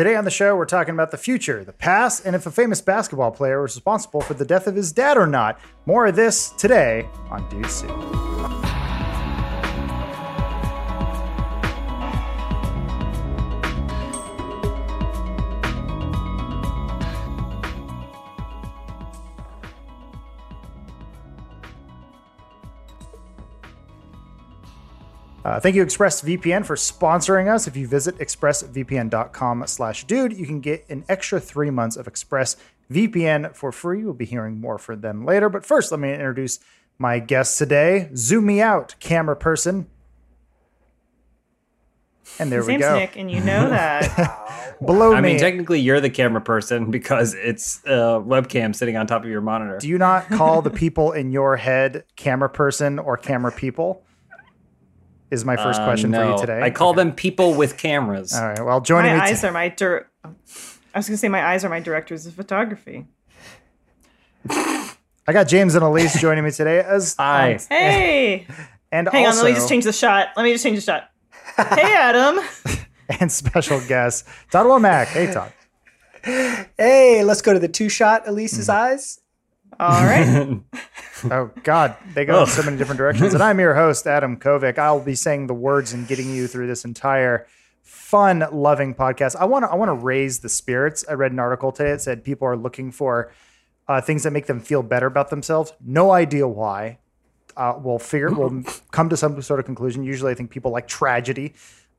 Today on the show, we're talking about the future, the past, and if a famous basketball player was responsible for the death of his dad or not. More of this today on Dude Soup. Uh, thank you, ExpressVPN, for sponsoring us. If you visit expressvpn.com slash dude, you can get an extra three months of ExpressVPN for free. We'll be hearing more from them later. But first, let me introduce my guest today. Zoom me out, camera person. And there His we name's go. Nick, and you know that. Below I me. mean, technically, you're the camera person because it's a webcam sitting on top of your monitor. do you not call the people in your head camera person or camera people? Is my first Uh, question for you today. I call them people with cameras. All right. Well, joining my me. eyes t- are my dir- I was going to say my eyes are my directors of photography. I got James and Elyse joining me today as Hi. um, Hey, and hang also on, let me just change the shot. Let me just change the shot. hey, Adam. and special guest Todd Womack. Hey Todd. Hey, let's go to the two shot Elyse's Mm. eyes. All right. Oh God, they go in so many different directions. And I'm your host Adam Kovic. I'll be saying the words and getting you through this entire fun, loving podcast. I want to I want to raise the spirits. I read an article today that said people are looking for uh, things that make them feel better about themselves. No idea why. Uh, we'll figure. We'll come to some sort of conclusion. Usually, I think people like tragedy,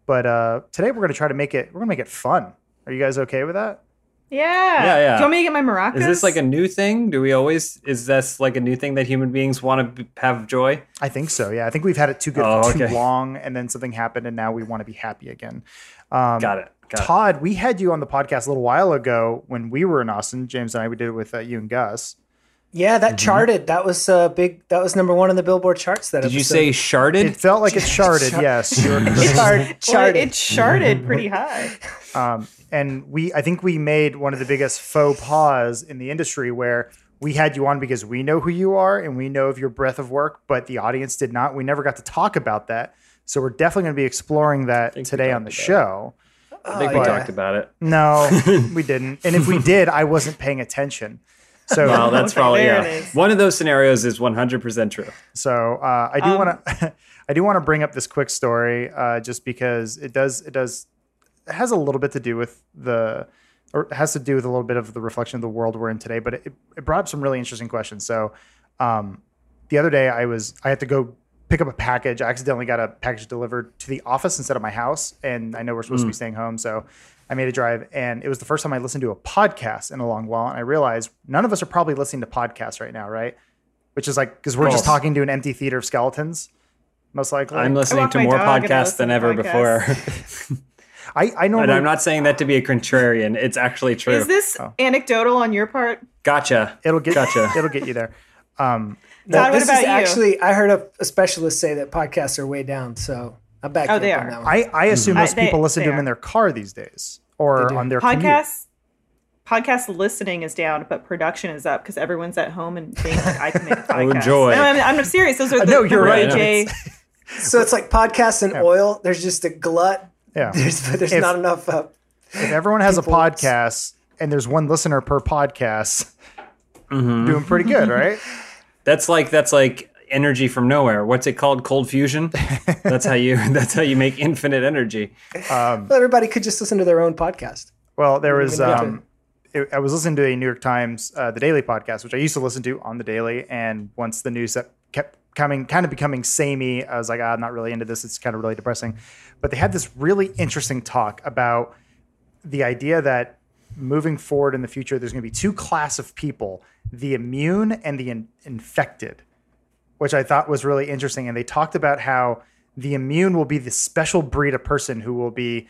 but uh, today we're going to try to make it. We're going to make it fun. Are you guys okay with that? Yeah. Yeah, yeah. Do you want me to get my maracas? Is this like a new thing? Do we always? Is this like a new thing that human beings want to have joy? I think so. Yeah, I think we've had it too good Oh, for too okay. long, and then something happened, and now we want to be happy again. Um, Got it. Got it. Todd, we had you on the podcast a little while ago when we were in Austin. James and I, we did it with uh, you and Gus. Yeah, that Mm-hmm. charted. That was uh, big. That was number one on the Billboard charts. That Did you episode. say sharded? It felt like it charted. Yes, you were correct. Chart, Well, charted? it charted pretty high. um, and we, I think we made one of the biggest faux pas in the industry where we had you on because we know who you are and we know of your breadth of work, but the audience did not. We never got to talk about that. So we're definitely going to be exploring that today on the talked about show. I think Oh, we yeah. talked about it. No, we didn't. And if we did, I wasn't paying attention. So, Well, that's Okay, probably yeah. One of those scenarios is 100% true. so uh, I do Um, want to, I do want to bring up this quick story, uh, just because it does, it does, it has a little bit to do with the, or it has to do with a little bit of the reflection of the world we're in today. But it, it brought up some really interesting questions. So, um, the other day I was, I had to go pick up a package. I accidentally got a package delivered to the office instead of my house, and I know we're supposed to be staying home, so. I made a drive, and it was the first time I listened to a podcast in a long while. And I realized none of us are probably listening to podcasts right now, right? Which is like because we're just talking to an empty theater of skeletons, most likely. I'm listening to more dog and I podcasts than ever podcasts. before. I I know. and I'm not saying that to be a contrarian. It's actually true. Is this Oh. anecdotal on your part? Gotcha. It'll get Gotcha. It'll get you there. Um, No, Todd, what this about is you? actually. I heard a, a specialist say that podcasts are way down. So I'm back. Oh, you they up on are. that one. I I assume I- most they- people listen to they them in their car these days or on their commute. Podcasts. Podcast listening is down, but production is up because everyone's at home and being like, I can make a podcast. joy. No, I'm, I'm serious. Those are the, know, you're the right. AJ so it's like podcasts and oil. There's just a glut. Yeah. There's there's If- not enough. Uh, If everyone has a podcast and there's one listener per podcast, doing pretty good, right? That's like that's like energy from nowhere. What's it called? Cold fusion. That's how you. That's how you make infinite energy. Um, well, everybody could just listen to their own podcast. Well, there was. Um, it, I was listening to a New York Times, uh, the Daily podcast, which I used to listen to on the Daily, and once the news that kept coming, kind of becoming samey, I was like, ah, I'm not really into this. It's kind of really depressing. But they had this really interesting talk about the idea that moving forward in the future, there's going to be two class of people: the immune and the in- infected which I thought was really interesting. And they talked about how the immune will be the special breed of person who will be,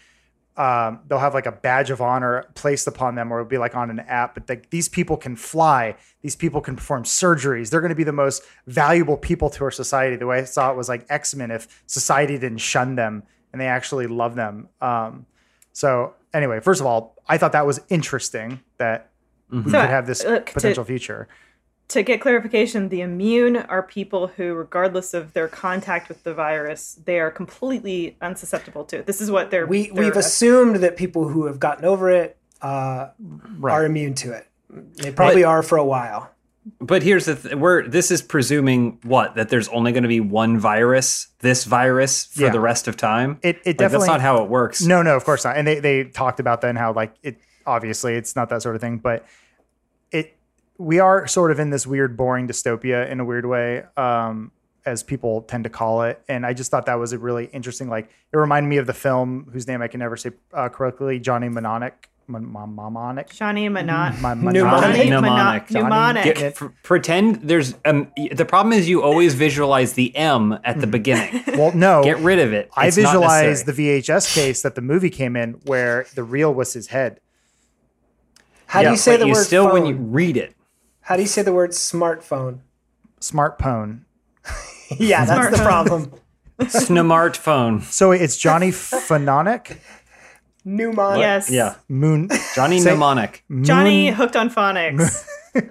um, they'll have like a badge of honor placed upon them, or it'll be like on an app. But like these people can fly, these people can perform surgeries. They're going to be the most valuable people to our society. The way I saw it was like X Men if society didn't shun them and they actually love them. Um, so anyway, first of all, I thought that was interesting that we could have this look, to- potential future. To get clarification, the immune are people who, regardless of their contact with the virus, they are completely unsusceptible to it. This is what they're. We they're we've assumed that people who have gotten over it uh, Right. are immune to it. They probably are for a while. But here's the th- we're this is presuming what that there's only going to be one virus, this virus for Yeah. the rest of time. It- it Like, definitely- that's not how it works. No, no, of course not. And they they talked about then how like it obviously it's not that sort of thing, but it we are sort of in this weird boring dystopia in a weird way. Um as people tend to call it, and I just thought that was a really interesting. Like, it reminded me of the film whose name I can never say uh, correctly, Johnny Mnemonic, Mon- Mon- Mnemonic, Johnny Manot. My- Mnemonic. Mnemonic. Mnemonic. Mnemonic. Get- F- pretend there's um the problem is you always visualize the M at the beginning. Well, no, Get rid of it. I It's not visualized the. VHS case that the movie came in, where the reel was his head. How do you say but the you word still phone? when you read it. How do you say the word smartphone? Smartphone. yeah, that's the problem. Smartphone. So it's Johnny Phononic, Pneumonic. Yes. Yeah. Moon. Johnny Say- Mnemonic. Johnny hooked on phonics.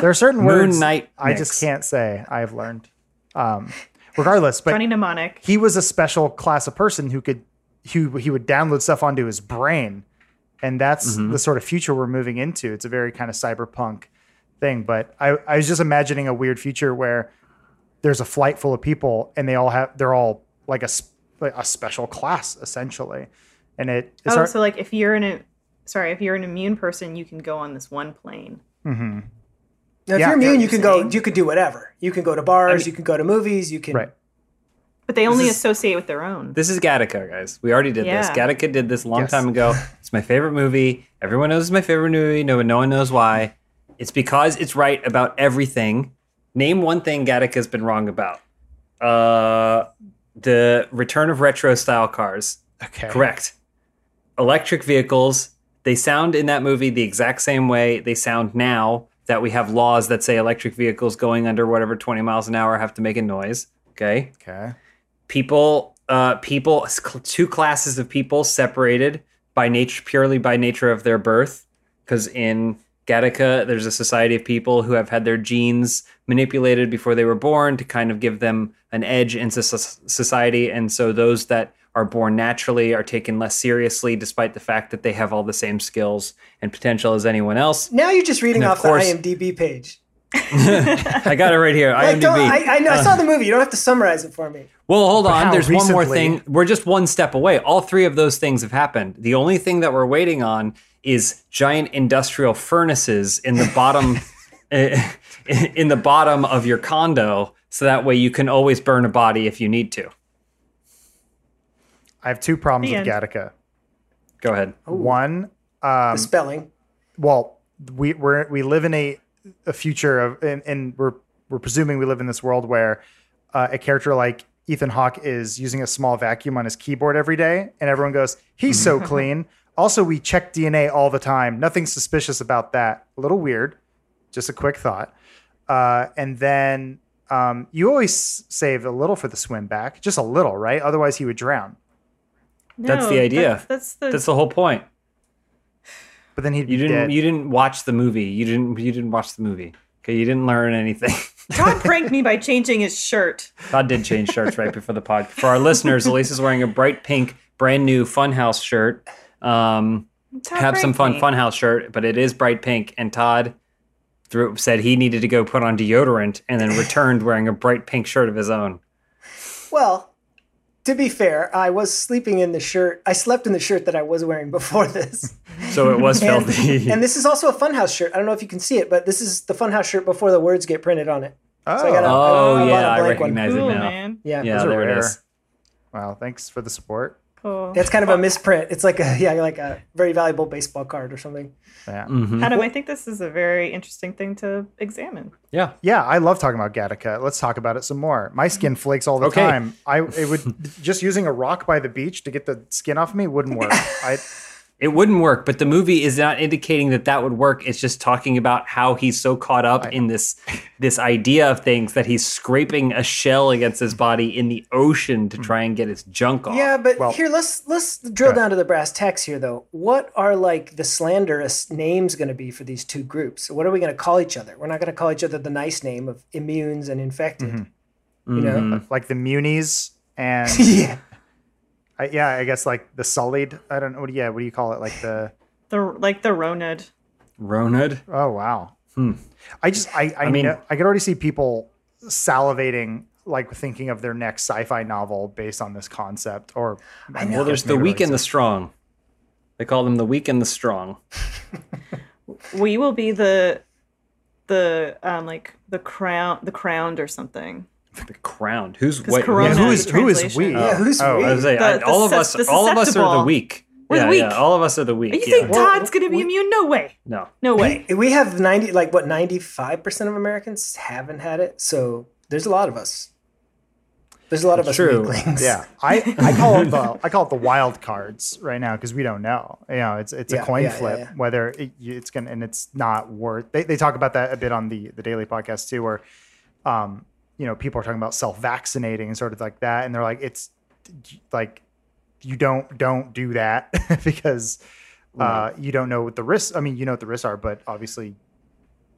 There are certain Moon words Knight I Mix. just can't say. I've learned. Um, regardless, but Johnny Mnemonic. he was a special class of person who could who he would download stuff onto his brain, and that's Mm-hmm. the sort of future we're moving into. It's a very kind of cyberpunk thing. But I, I was just imagining a weird future where there's a flight full of people and they all have they're all like a s- like a special class essentially, and it. it Oh, start- so like if you're in a sorry, if you're an immune person, you can go on this one plane. Mm-hmm. Now, if Yeah. you're immune, you You're can go. You can do whatever. You can go to bars. mean- you can go to movies. You can. Right. But they only is- associate with their own. This is Gattaca, guys. We already did this. Gattaca did this a long Yes. time ago. It's my favorite movie. Everyone knows it's my favorite movie. No, no one knows why. It's because it's right about everything. Name one thing Gattaca's been wrong about. Uh, the return of retro style cars. okay. Correct. Electric vehicles. They sound in that movie the exact same way they sound now that we have laws that say electric vehicles going under whatever 20 miles an hour have to make a noise. Okay Okay. people uh people two classes of people separated by nature purely by nature of their birth because in Gattaca there's a society of people who have had their genes manipulated before they were born to kind of give them an edge in society and so those that are born naturally are taken less seriously despite the fact that they have all the same skills and potential as anyone else Now you're just reading And of off course- the IMDb page. i got it right here Like, IMDb. I, I, know, I saw the uh. movie. You don't have to summarize it for me. Well, hold on. how There's one more thing. We're just one step away. All three of those things have happened. The only thing that we're waiting on is giant industrial furnaces in the bottom eh, in the bottom of your condo so that way you can always burn a body if you need to. I have two problems The with end. Gattaca. Go ahead. One, um, The spelling. well, we we're, we live in a, a future of, and, and we're we're presuming we live in this world where uh, a character like Ethan Hawke is using a small vacuum on his keyboard every day, and everyone goes, "He's so clean." Also, we check DNA all the time. Nothing suspicious about that. A little weird. Just a quick thought. Uh, and then um, you always save a little for the swim back, just a little, right? Otherwise, he would drown. No, That's the idea. That's, that's the That's the whole point. But then he'd be You didn't dead. you didn't watch the movie. You didn't you didn't watch the movie. Okay, you didn't learn anything. Todd pranked me by changing his shirt. Todd did change shirts right before the pod. For our listeners, Elyse is wearing a bright pink, brand new Funhaus shirt. Um, have some fun pranked me. Funhaus shirt, but it is bright pink. And Todd threw, said he needed to go put on deodorant, and then returned wearing a bright pink shirt of his own. Well, to be fair, I was sleeping in the shirt. I slept in the shirt that I was wearing before this. So it was filthy. and this is also a Funhaus shirt. I don't know if you can see it, but this is the Funhaus shirt before the words get printed on it. oh, So I got a- oh I bought a yeah, I blank one. recognize it now. man. Yeah. Yeah, Those are there it rare. is. wow! Thanks for the support. Cool. It's kind of a misprint. It's like a yeah, like a very valuable baseball card or something. Yeah. Mhm. Adam, I think this is a very interesting thing to examine. Yeah. Yeah, I love talking about Gattaca. Let's talk about it some more. My skin flakes all the Okay. time. I it would just using a rock by the beach to get the skin off me wouldn't work. I It wouldn't work, but the movie is not indicating that that would work. It's just talking about how he's so caught up in this this idea of things that he's scraping a shell against his body in the ocean to try and get his junk off. Yeah, but Well- here let's let's drill down to the brass tacks here though. What are like the slanderous names going to be for these two groups? What are we going to call each other? We're not going to call each other the nice name of immunes and infected. Mm-hmm. You know? Mhm. like the Munies and yeah. I, yeah, I guess like the Sullied. I don't know what. Yeah, what do you call it? Like the. The like the Ronad. Ronad. Oh wow. I just I I, I mean- mean I could already see people salivating like thinking of their next sci-fi novel based on this concept. Or I know. Well, there's the weak and the strong. They call them the weak and the strong. We will be the the um like the crown the crowned or something. The crowned. Who's 'Cause what? Yeah, who who is is the who is translation. we? Yeah, who's oh, we? I was saying, The- I- the all of us, all of us are the weak. We're the yeah, weak. yeah, all of us are the weak. You yeah. think Todd's gonna be immune? No way. no, No way. We have 90 like what 95% of Americans haven't had it. So there's a lot of us. There's a lot of us True. weaklings. Yeah, I, I call it the I call it the wild cards right now because we don't know. You know, it's it's Yeah, a coin yeah, yeah, flip yeah. whether it, it's gonna and it's not worth. They, they talk about that a bit on the the daily podcast too, where um you know people are talking about self vaccinating and sort of like that, and they're like it's like you don't don't do that because uh, you don't know what the risks. I mean, you know what the risks are, but obviously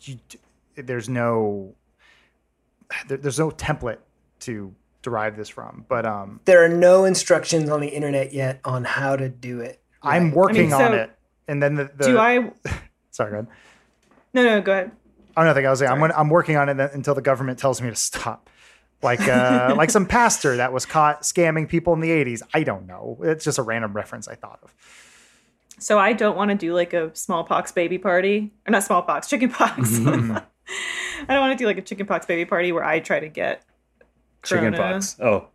you, there's no there, there's no template to derive this from. But um, There are no instructions on the internet yet on how to do it. I'm right? working so- on it. And then the, the Do I? sorry, go ahead. No, no. Go ahead. Oh, nothing. I was saying I'm, gonna, I'm working on it until the government tells me to stop. Like uh, like some pastor that was caught scamming people in the 80s. I don't know. It's just a random reference I thought of. So I don't want to do like a smallpox baby party, or not smallpox, chickenpox. Mm-hmm. I don't want to do like a chickenpox baby party where I try to get chicken corona pox. Oh,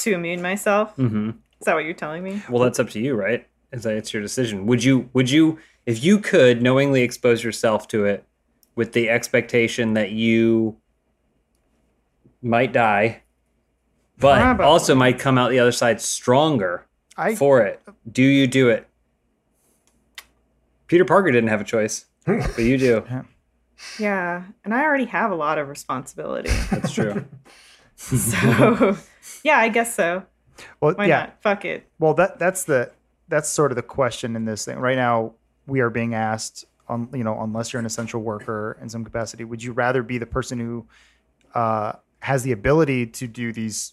to immune myself. hmm Is that what you're telling me? well, that's up to you, right? Is that it's your decision? Would you? Would you? If you could knowingly expose yourself to it, with the expectation that you might die, but Probably. also might come out the other side stronger I for it, do you do it? Peter Parker didn't have a choice, but you do. Yeah, and I already have a lot of responsibility. That's true. So, yeah, I guess so. well Why yeah. not? Fuck it. Well, that that's the that's sort of the question in this thing. Right now, we are being asked, on you know, unless you're an essential worker in some capacity, would you rather be the person who uh, has the ability to do these,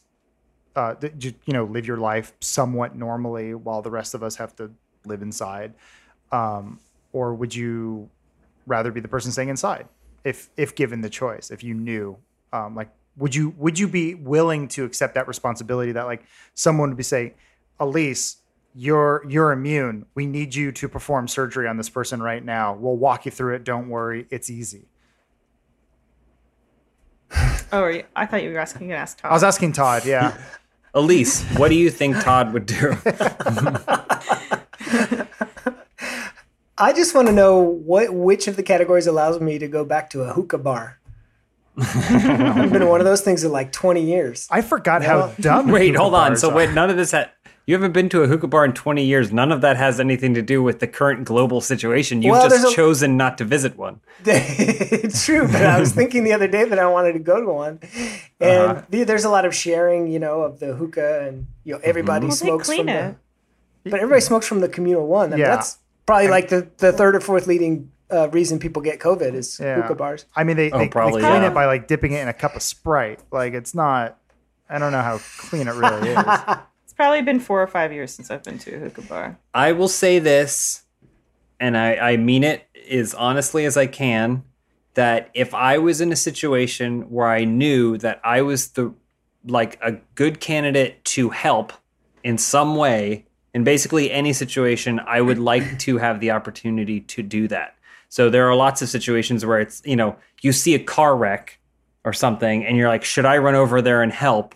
uh, th- you know, live your life somewhat normally while the rest of us have to live inside, um, or would you rather be the person staying inside if if given the choice? If you knew, um, like, would you would you be willing to accept that responsibility that like someone would be say, Elyse, you're you're immune. We need you to perform surgery on this person right now. We'll walk you through it. Don't worry, it's easy. Oh, you- I thought you were asking. You ask Todd. I was asking Todd. Yeah, Elyse, what do you think Todd would do? I just want to know what which of the categories allows me to go back to a hookah bar. I've been one of those things in like 20 years. I forgot how dumb. Wait, hold on. bars So are. wait, none of this had. You haven't been to a hookah bar in 20 years. None of that has anything to do with the current global situation. You've Well, just a- chosen not to visit one. it's true, but I was thinking the other day that I wanted to go to one, and Uh-huh. the- there's a lot of sharing, you know, of the hookah, and you know everybody Well, they smokes clean from it. the, but everybody smokes from the communal one, and Yeah. that's probably like the, the third or fourth leading uh, reason people get COVID is Yeah. hookah bars. I mean, they, Oh, they, probably, they clean yeah. it by like dipping it in a cup of Sprite. Like it's not. I don't know how clean it really is. Probably been four or five years since I've been to a hookah bar. I will say this, and I, I mean it as honestly as I can, that if I was in a situation where I knew that I was the like a good candidate to help in some way, in basically any situation, I would like to have the opportunity to do that. So there are lots of situations where it's, you know, you see a car wreck or something and you're like, should I run over there and help?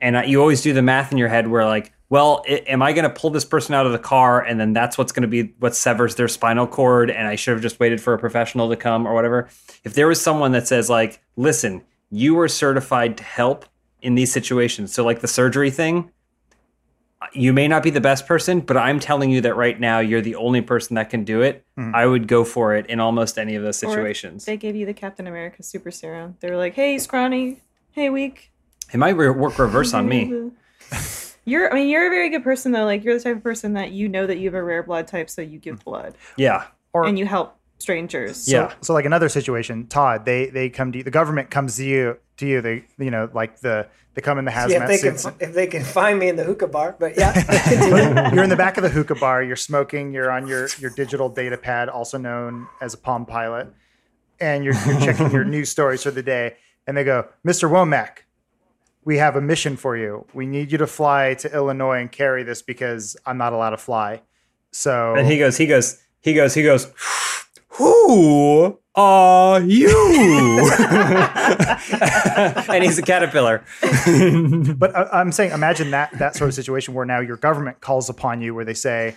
And I, you always do the math in your head where like well i am i going to pull this person out of the car and then that's what's going to be what severs their spinal cord and i should have just waited for a professional to come or whatever if there was someone that says like listen you are certified to help in these situations so like the surgery thing you may not be the best person, but I'm telling you that right now you're the only person that can do it. Hmm. I would go for it in almost any of those Or situations. They gave you the Captain America super serum. They were like, "Hey, scrawny. Hey, weak. It might re- work reverse on me. You're. I mean, you're a very good person though. Like, you're the type of person that you know that you have a rare blood type, so you give mm. blood Yeah. Or and you help strangers. Yeah. So like another situation, Todd, they they come to you, the government comes to you to you. They you know like the they come in the hazmat Yeah, if they can suits. if they can find me in the hookah bar, but yeah, you're in the back of the hookah bar. You're smoking. You're on your your digital data pad, also known as a Palm Pilot, and you're, you're checking your news stories for the day. And they go, Mr. Womack, we have a mission for you. We need you to fly to Illinois and carry this because I'm not allowed to fly. So And he goes, he goes, he goes, he goes, Who are you? and he's a caterpillar. But I, I'm saying, imagine that that sort of situation where now your government calls upon you, where they say,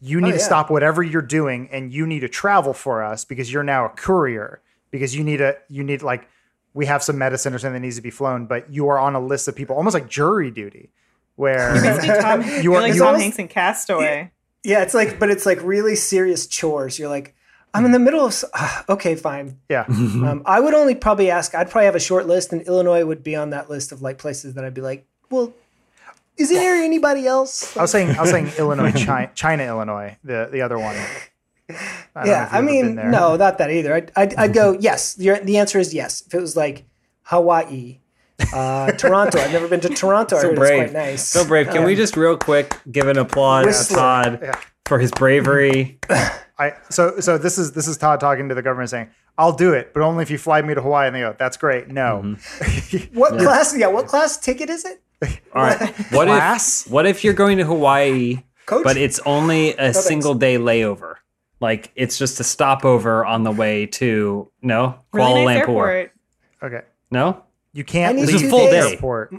"You need oh, to yeah. stop whatever you're doing, and you need to travel for us because you're now a courier. Because you need a you need like we have some medicine or something that needs to be flown, but you are on a list of people, almost like jury duty, where Tom, You you are- are like you Tom almost- Hanks in Castaway. yeah, it's like, but it's like really serious chores. You're like, I'm in the middle of. s- ah, okay, fine. yeah, Um, I would only probably ask. I'd probably have a short list, and Illinois would be on that list of like places that I'd be like, well, is there anybody else? I was saying I was saying Illinois, China, China Illinois, the the other one. I yeah, I you've ever been mean, no, not that either. I'd, I'd, I'd go yes. Your, the answer is yes. If it was like Hawaii, uh, Toronto, I've never been to Toronto. So brave. it's quite nice. So brave. Can we just real quick give an applause Whistler. to Todd Yeah. for his bravery? I so so this is this is Todd talking to the government saying, "I'll do it, but only if you fly me to Hawaii." And they go, "That's great." No, Mm-hmm. What class? Yeah, what class ticket is it? All right. What Class? if what if you're going to Hawaii, Coach? but it's only a thanks. single day layover? Like it's just a stopover on the way to no Really Kuala nice Lumpur. airport. okay, No, you can't I need full two the airport.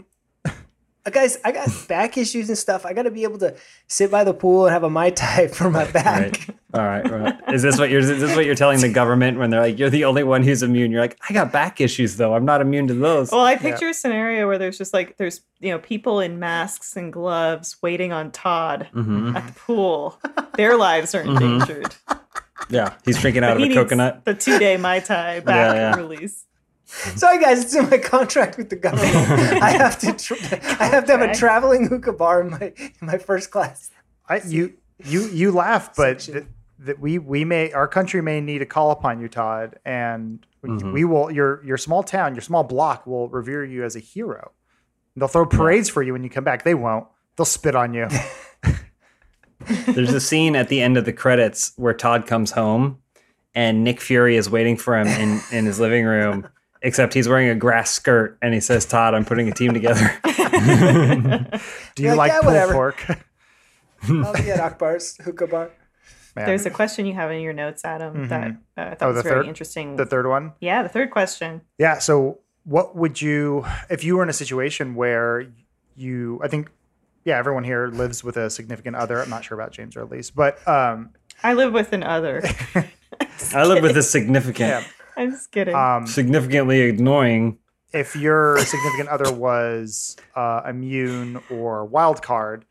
Uh, guys, I got back issues and stuff. I got to be able to sit by the pool and have a mai tai for my back. right. All right, right. Is this what you're? Is this what you're telling the government when they're like, "You're the only one who's immune"? You're like, "I got back issues though. I'm not immune to those." Well, I picture a scenario where there's just like there's you know people in masks and gloves waiting on Todd Mm-hmm. at the pool. Their lives are endangered. yeah, he's drinking out But of he a needs coconut. The two day mai tai back yeah. release. Sorry, guys, it's in my contract with the government. I have to. Tra- I have to have a traveling hookah bar in my in my first class. I, you you you laugh, but th- that we we may our country may need to call upon you, Todd, and Mm-hmm. we will your your small town, your small block will revere you as a hero. They'll throw parades for you when you come back. They won't. They'll spit on you. There's a scene at the end of the credits where Todd comes home and Nick Fury is waiting for him in, in his living room, except he's wearing a grass skirt and he says, Todd, I'm putting a team together. Do you Like, like yeah, pulled whatever. pork? I'll be Akbar's hookah bar. Man. There's a question you have in your notes, Adam, that uh, I thought Oh, was the very third- interesting. the third one. yeah, the third question. Yeah. So, what would you, if you were in a situation where you, I think, yeah, everyone here lives with a significant other. I'm not sure about James or Elise, but um, I live with an other. I live with a significant, I'm just kidding. um, significantly annoying. if your significant other was uh, immune or wild card,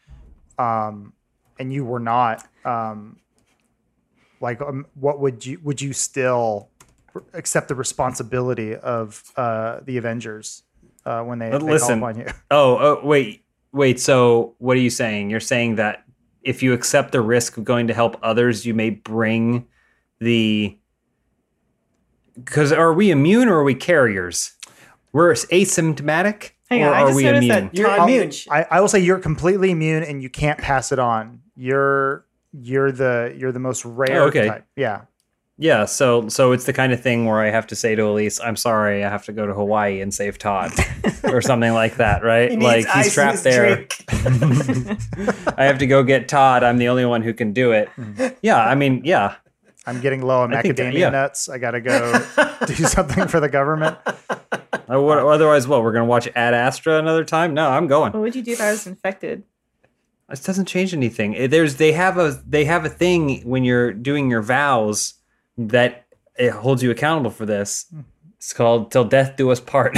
um, and you were not, um, like, um, what would you would you still accept the responsibility of uh, the Avengers uh, when they, But they listen. call upon you? Oh, oh, wait, wait. So, what are you saying? You're saying that if you accept the risk of going to help others, you may bring the. Because are we immune or are we carriers? We're asymptomatic, Hang or on, I are just we noticed immune? that You're Todd- immune. I, I will say you're completely immune and you can't pass it on. You're you're the you're the most rare Oh, okay. type. Yeah. Yeah, so so it's the kind of thing where I have to say to Elyse, "I'm sorry, I have to go to Hawaii and save Todd," or something like that, right? He needs like ice in he's trapped his there. drink. I have to go get Todd. I'm the only one who can do it. Mm-hmm. Yeah, I mean, yeah, I'm getting low on I think that- macadamia yeah. nuts. I gotta go do something for the government. What- Otherwise, what? We're gonna watch Ad Astra another time? No, I'm going. what would you do if I was infected? This doesn't change anything. There's they have a they have a thing when you're doing your vows that it holds you accountable for this. Hmm. It's called "Till Death Do Us Part."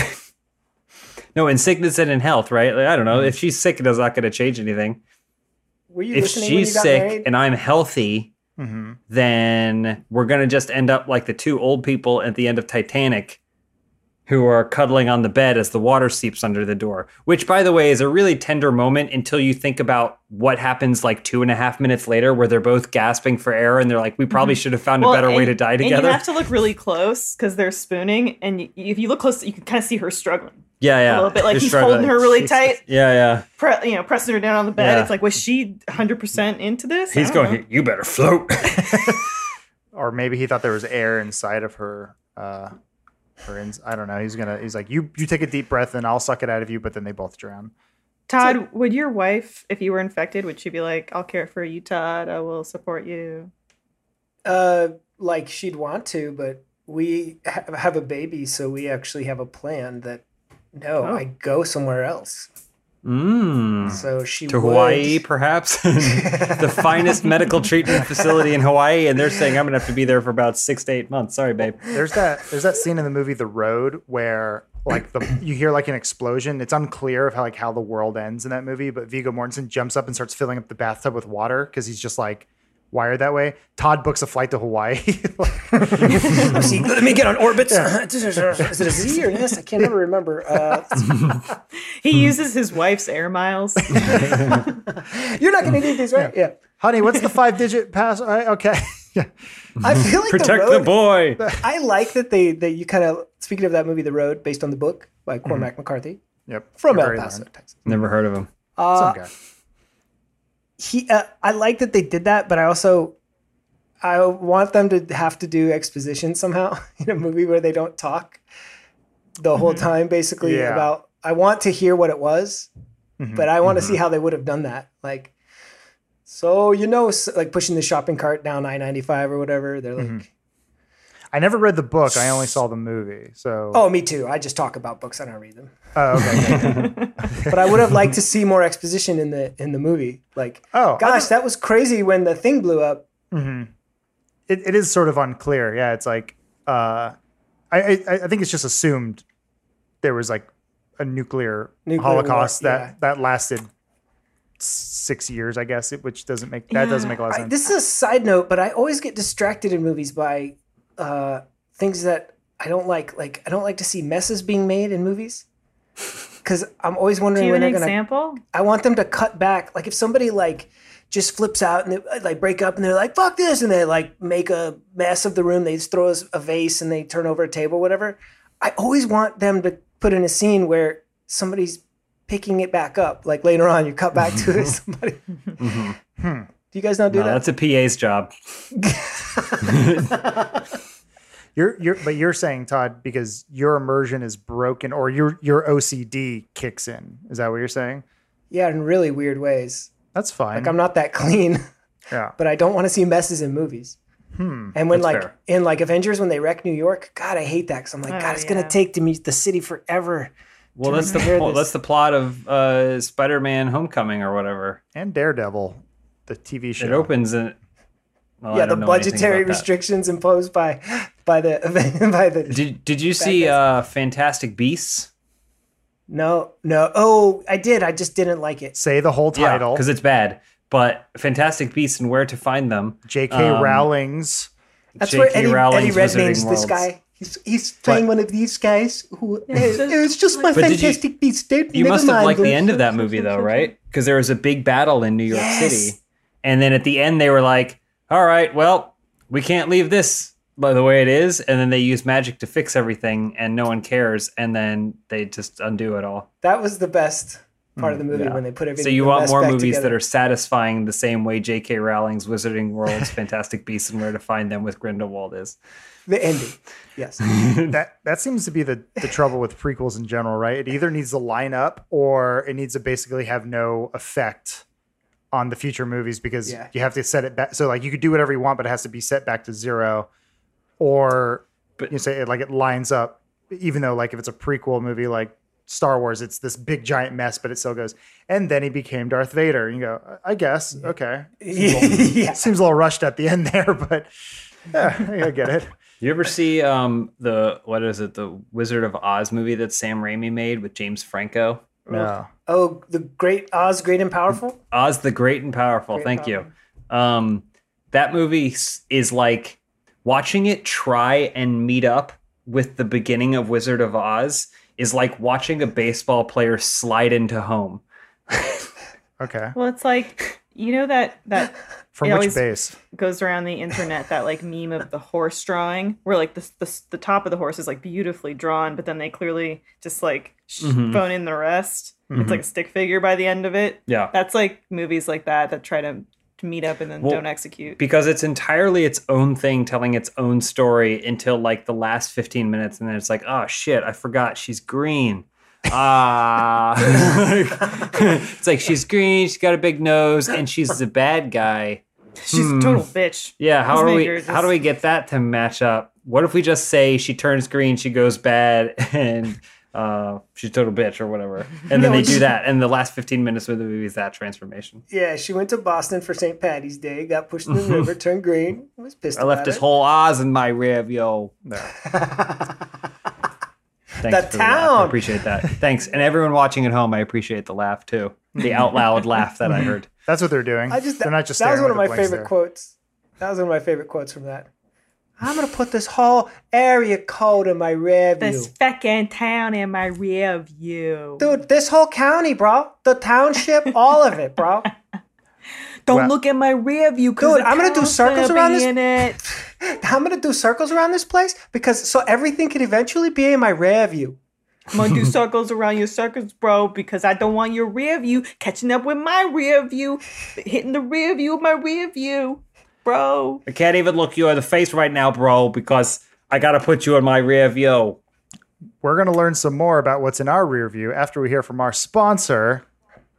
no, in sickness and in health, right? Like, I don't know hmm. if she's sick, it's not going to change anything. Were you if listening when she's you got sick married? and I'm healthy, hmm then we're going to just end up like the two old people at the end of Titanic who are cuddling on the bed as the water seeps under the door, which, by the way, is a really tender moment until you think about what happens like two and a half minutes later, where they're both gasping for air and they're like, we probably should have found a Well, better way to die And together. you have to look really close because they're spooning, and y if you look close, you can kind of see her struggling yeah, yeah. a little bit. Like Just he's struggling. holding her really Jesus. tight, Yeah, yeah. pre- you know, pressing her down on the bed. Yeah. It's like, was she 100 percent into this? He's going, know. you better float. Or maybe he thought there was air inside of her. Uh, her ins- I don't know. He's gonna. He's like, you. You take a deep breath, and I'll suck it out of you. But then they both drown. Todd, would your wife, if you were infected, would she be like, "I'll care for you, Todd. I will support you"? Uh, like she'd want to, but we ha- have a baby, so we actually have a plan that no, Oh. I go somewhere else. Mm. So she To would- Hawaii, perhaps the finest medical treatment facility in Hawaii, and they're saying I'm gonna have to be there for about six to eight months. Sorry, babe. There's that. There's that scene in the movie The Road where like the you hear like an explosion. It's unclear of how like how the world ends in that movie. But Viggo Mortensen jumps up and starts filling up the bathtub with water because he's just like wired that way. Todd books a flight to Hawaii. See, let me get on orbit. Is it a Z or an S? I can't ever remember. Uh, He uses his wife's air miles. you're not going to need these, right? Yeah. Honey, what's the five digit pass? All right, okay. yeah. I feel like Protect the the boy. I like that they that you kind of speaking of that movie, The Road, based on the book by Cormac McCarthy Yep. from El Very Paso, learned. Texas. Never heard of him. Uh, Some guy. He uh, I like that they did that, but I also I want them to have to do exposition somehow in a movie where they don't talk the whole time basically Mm-hmm. Yeah. about I want to hear what it was, Mhm. but I want to see how they would have done that. Like so you know like pushing the shopping cart down I-95 or whatever, they're like Mm-hmm. I never read the book. I only saw the movie. So. Oh, me too. I just talk about books. I don't read them. Oh, okay. But I would have liked to see more exposition in the in the movie. Like, Oh, I gosh, that was crazy when the thing blew up. it, it is sort of unclear. Yeah, it's like uh, I, I I think it's just assumed there was like a nuclear, Nuclear holocaust war, that yeah. that lasted six years, I guess. It, which doesn't make that doesn't make a lot of I, sense. this is a side note, but I always get distracted in movies by uh, things that I don't like. Like, I don't like to see messes being made in movies because I'm always Do wondering you when an they're gonna. example? I want them to cut back. Like, if somebody like just flips out and they like break up and they're like fuck this and they like make a mess of the room they just throw a vase and they turn over a table whatever i always want them to put in a scene where somebody's picking it back up like later on you cut back to somebody do you guys not do No, that that's a PA's job. You're you're but you're saying Todd because your immersion is broken or your your OCD kicks in. Is that what you're saying? yeah in really weird ways That's fine. like i'm not that clean yeah. but i don't want to see messes in movies Hmm. And when like fair. in like Avengers when they wreck New York, God, I hate that because I'm like, Oh, God, it's yeah. gonna take to meet the city forever. Well, that's the well, that's the plot of uh, Spider-Man: Homecoming or whatever. And Daredevil, the TV show. It opens and well, yeah, the don't know budgetary restrictions imposed by by the by the Did Did you see guys. uh, Fantastic Beasts? no no oh I did I just didn't like it. Say the whole title. because it's bad. But Fantastic Beasts and Where to Find Them. J.K. um, Rowling's. That's J.K. where Eddie, Eddie Rowling's Redmayne's Wizarding this guy. He's he's playing one of these guys who it's "Eh, just- it's just my But did you- fantastic beast. Don't- You never must have liked the end of that movie though, right? Because there was a big battle in New York Yes. City, and then at the end they were like, "All right, well, we can't leave this by the way it is," and then they use magic to fix everything, and no one cares, and then they just undo it all. That was the best part of the mm, movie yeah. when they put everything. So you want more back movies that are satisfying the same way J.K. Rowling's Wizarding World's Fantastic Beasts and Where to Find Them with Grindelwald is. the ending. Yes. that that seems to be the the trouble with prequels in general, right? It either needs to line up or it needs to basically have no effect on the future movies because Yeah. you have to set it back. So like you could do whatever you want, but it has to be set back to zero, or But- you say it like it lines up. Even though like if it's a prequel movie like Star Wars, it's this big giant mess, but it still goes. And then he became Darth Vader. And you go, I guess okay. yeah. Seems a little rushed at the end there, but yeah, I get it. You ever see um the what is it the Wizard of Oz movie that Sam Raimi made with James Franco? No. Oh, the great Oz, great and powerful. Oz the Great and Powerful. Great Thank and you. Um, that movie is like watching it try and meet up with the beginning of Wizard of Oz is like watching a baseball player slide into home. Okay. Well, it's like you know that that From which always- base? goes around the internet that like meme of the horse drawing where like the, the, the top of the horse is like beautifully drawn but then they clearly just like sh- Mhm. phone in the rest it's like a stick figure by the end of it Yeah. that's like movies like that that try to, to meet up and then Well, don't execute. because it's entirely its own thing telling its own story until like the last 15 minutes and then it's like oh shit i forgot she's green. Ah. It's like she's green she's got a big nose and she's the bad guy. She's Hmm. a total bitch. Yeah how do we maker how do we get that to match up? What if we just say she turns green she goes bad and uh she's a total bitch or whatever and then No, they do that and the last 15 minutes of the movie is that transformation Yeah, she went to Boston for St. Patty's Day, got pushed in the river, turned green, was pissed i left this it. whole oz in my rear view No. Thanks The for laugh. I town. appreciate that. Thanks. And everyone watching at home, I appreciate the laugh too. The out loud laugh that I heard. That's what they're doing. I just they're not just that was one of my favorite there. quotes. That was one of my favorite quotes from that. I'm gonna put this whole area code in my rear view. this fucking town in my rear view Dude, this whole county, bro. The township, all of it, bro. don't Well- look at my rear view 'cause Dude, the I'm gonna do circles around this- in it. I'm gonna do circles around this place because so everything could eventually be in my rear view. I'm gonna do circles around your circles, bro, because I don't want your rear view catching up with my rear view, hitting the rear view of my rear view, bro. I can't even look you in the face right now, bro, because I gotta put you in my rear view. We're going to learn some more about what's in our rear view after we hear from our sponsor,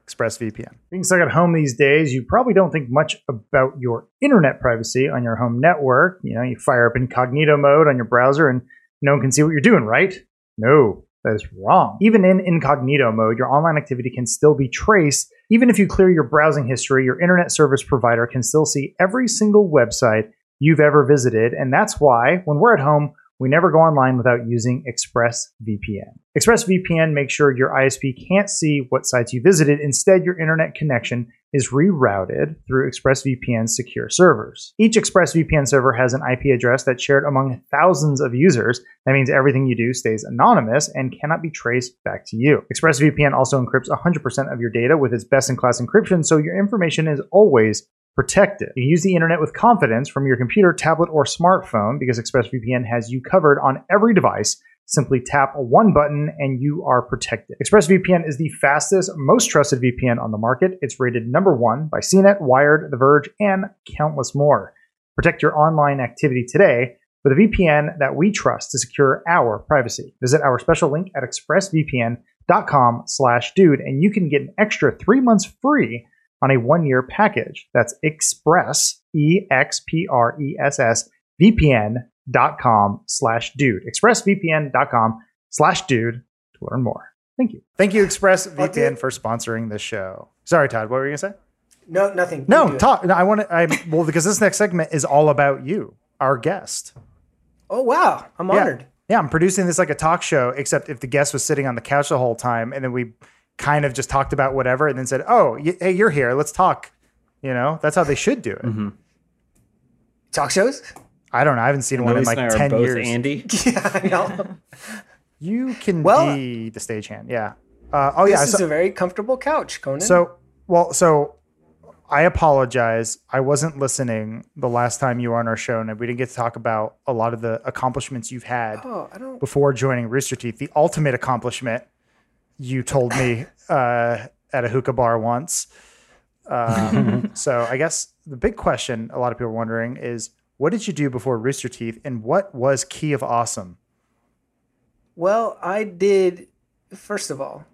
ExpressVPN. Being stuck at home these days, you probably don't think much about your internet privacy on your home network. You know, you fire up incognito mode on your browser and no one can see what you're doing, right? No, that is wrong. Even in incognito mode, your online activity can still be traced. Even if you clear your browsing history, your internet service provider can still see every single website you've ever visited. And that's why when we're at home, we never go online without using ExpressVPN. ExpressVPN makes sure your ISP can't see what sites you visited. Instead, your internet connection is rerouted through ExpressVPN's secure servers. Each ExpressVPN server has an IP address that's shared among thousands of users. That means everything you do stays anonymous and cannot be traced back to you. ExpressVPN also encrypts 100% of your data with its best in class encryption, so your information is always protected. You use the internet with confidence from your computer, tablet, or smartphone because ExpressVPN has you covered on every device. Simply tap one button and you are protected. ExpressVPN is the fastest, most trusted VPN on the market. It's rated number one by CNET, Wired, The Verge, and countless more. Protect your online activity today with a VPN that we trust to secure our privacy. Visit our special link at expressvpn.com slash dude and you can get an extra three months free on a one-year package. That's express, E-X-P-R-E-S-S, VPN.com slash dude. Expressvpn.com slash dude to learn more. Thank you. Thank you, ExpressVPN, for sponsoring this show. Sorry, Todd, what were you going to say? No, nothing. No, talk. No, I want to, I, well, because this next segment is all about you, our guest. Oh wow, I'm Yeah. honored. Yeah, I'm producing this like a talk show, except if the guest was sitting on the couch the whole time and then we kind of just talked about whatever and then said, oh, y- hey, you're here. Let's talk. You know, that's how they should do it. Mm-hmm. Talk shows? I don't know. I haven't seen one in like and I are 10 both years. Andy. yeah, I know. You can Well- be the stagehand. Yeah. Uh, oh, yeah. this So, is a very comfortable couch, Conan. so, well, so I apologize. I wasn't listening the last time you were on our show and we didn't get to talk about a lot of the accomplishments you've had. oh, I don't. before joining Rooster Teeth. The ultimate accomplishment, you told me uh, at a hookah bar once. Um, so I guess the big question a lot of people are wondering is, what did you do before Rooster Teeth, and what was Key of Awesome? Well, I did. First of all,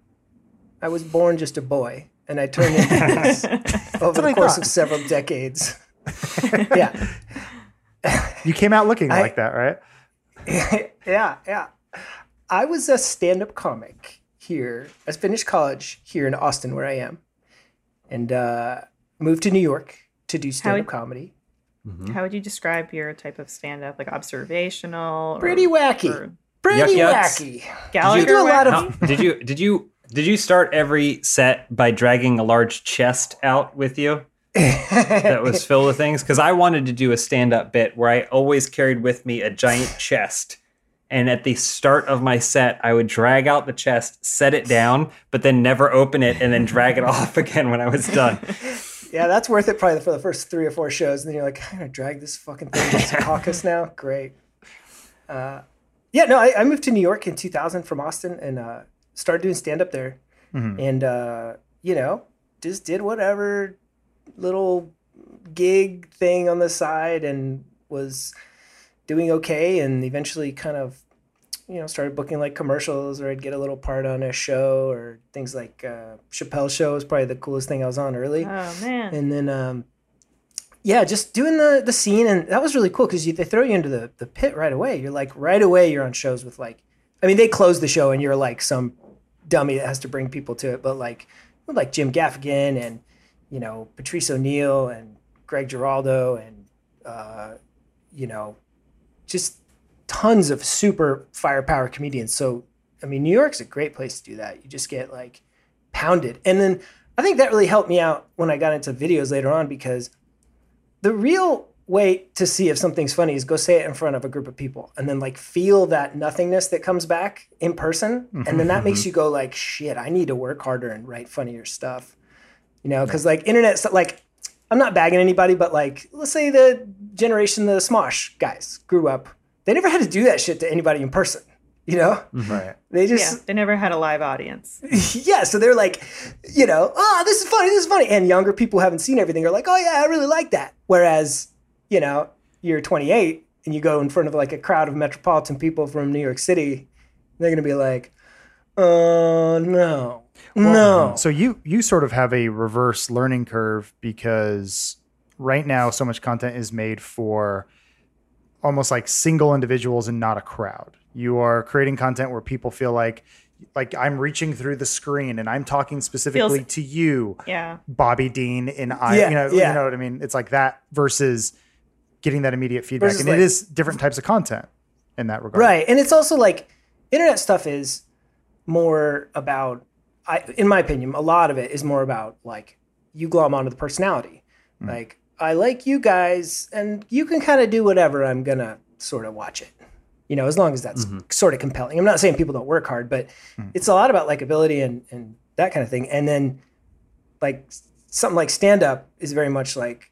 I was born just a boy, and I turned into this over the course thought. of several decades. yeah, You came out looking I- like that, right? yeah, yeah. I was a stand-up comic here. I finished college here in Austin, where I am, and uh, moved to New York to do stand-up would- comedy. Mm-hmm. How would you describe your type of stand up? Like observational? or- Pretty wacky. or Pretty Yuck yucks. wacky. Gallagher do a lot of- wacky? How- did you did you Did you start every set by dragging a large chest out with you that was filled with things? Because I wanted to do a stand up bit where I always carried with me a giant chest. And at the start of my set, I would drag out the chest, set it down, but then never open it and then drag it off again when I was done. Yeah, that's worth it probably for the first three or four shows. And then you're like, I'm gonna drag this fucking thing to Secaucus now. Great. Uh, yeah, no, I, I moved to New York in 2000 from Austin and uh, started doing stand up there. And, uh, you know, just did whatever little gig thing on the side and was doing okay. And eventually kind of, you know, started booking like commercials or I'd get a little part on a show or things like uh, Chappelle's show was probably the coolest thing I was on early Oh man. and then um yeah just doing the the scene and that was really cool because they throw you into the the pit right away you're like right away you're on shows with like i mean they close the show and you're like some dummy that has to bring people to it but like like jim gaffigan and you know patrice o'neal and greg giraldo and uh you know just tons of super firepower comedians. So i mean new york's a great place to do that. You just get like pounded. And then i think that really helped me out when i got into videos later on because the real way to see if something's funny is go say it in front of a group of people and then like feel that nothingness that comes back in person. Mm-hmm. And then that makes mm-hmm. you go like shit i need to work harder and write funnier stuff. You know because like internet stuff like i'm not bagging anybody but like let's say the generation the smosh guys grew up they never had to do that shit to anybody in person you know mm-hmm. Right. they yeah, just they never had a live audience. yeah, so they're like, you know, oh, this is funny, this is funny. And younger people haven't seen everything are like, oh, yeah, I really like that. Whereas, you know, you're 28 and you go in front of like a crowd of metropolitan people from New York City, they're going to be like, oh, no, no. Mm-hmm. So you you sort of have a reverse learning curve because right now so much content is made for almost like single individuals and not a crowd. You are creating content where people feel like like I'm reaching through the screen and I'm talking specifically Feels- to you, Yeah. Bobby Dean, and I. Yeah, you know, yeah. you know what I mean. It's like that versus getting that immediate feedback, Versus and like- it is different types of content in that regard. Right. And it's also like internet stuff is more about I in my opinion, a lot of it is more about like you glom onto the personality. Mm. Like I like you guys and you can kind of do whatever I'm to sort of watch it. You know, as long as that's mm-hmm. sort of compelling. I'm not saying people don't work hard, but mm. it's a lot about likability and and that kind of thing. And then like something like stand up is very much like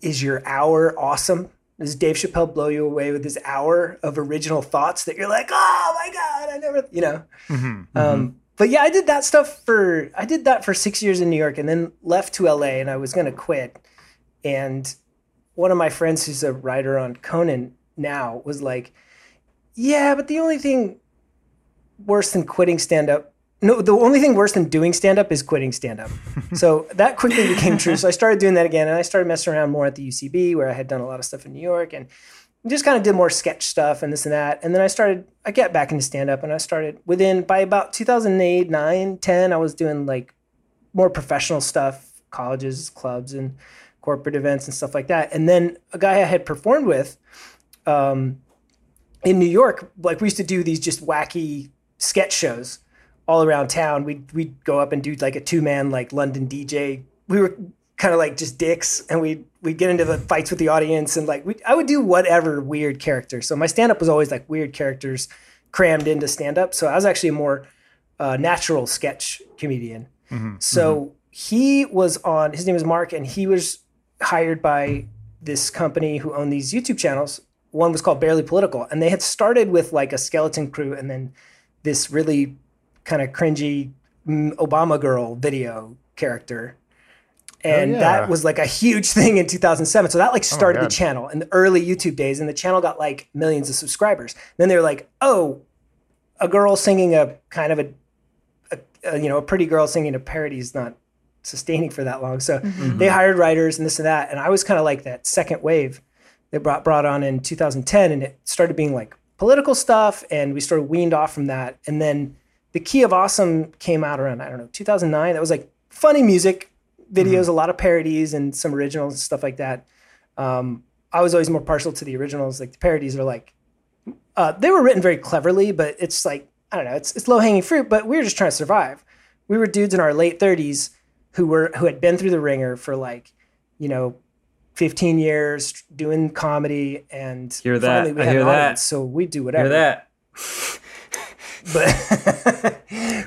is your hour awesome? Does Dave Chappelle blow you away with his hour of original thoughts that you're like, oh my god, I never, you know? Mm-hmm. Um, mm-hmm. but yeah, I did that stuff for I did that for six years in New York, and then left to LA, and I was gonna quit. And one of my friends, who's a writer on Conan now, was like, "Yeah, but the only thing worse than quitting stand up." No, the only thing worse than doing stand up is quitting stand up. so that quickly became true. So I started doing that again and I started messing around more at the UCB where I had done a lot of stuff in New York and just kind of did more sketch stuff and this and that. And then I started, I get back into stand up and I started within, by about 2008, 9, 10, I was doing like more professional stuff, colleges, clubs, and corporate events and stuff like that. And then a guy I had performed with um, in New York, like we used to do these just wacky sketch shows all around town. We'd, we'd go up and do like a two man, like London DJ. We were kind of like just dicks and we'd, we'd get into the fights with the audience and like we, I would do whatever weird character. So my stand up was always like weird characters crammed into stand up. So I was actually a more uh, natural sketch comedian. So he was on, his name is Mark, and he was hired by this company who owned these YouTube channels. One was called Barely Political, and they had started with like a skeleton crew and then this really kind of cringy mm, Obama girl video character. And yeah. that was like a huge thing in 2007. So that like started the channel in the early YouTube days, and the channel got like millions of subscribers. Then they were like, oh, a girl singing a kind of a, a, a you know a pretty girl singing a parody is not sustaining for that long. So they hired writers and this and that, and I was kind of like that second wave they brought brought on in 2010, and it started being like political stuff, and we sort of weaned off from that, and then the Key of Awesome came out around I don't know 2009. That was like funny music videos, a lot of parodies and some originals and stuff like that. Um, I was always more partial to the originals. Like the parodies are like uh, they were written very cleverly, but it's like I don't know, it's it's low hanging fruit. But we were just trying to survive. we were dudes in our late 30s who were who had been through the ringer for like, you know, 15 years doing comedy and Hear that. finally we I had hear an that. audience, so we do whatever. Hear that? But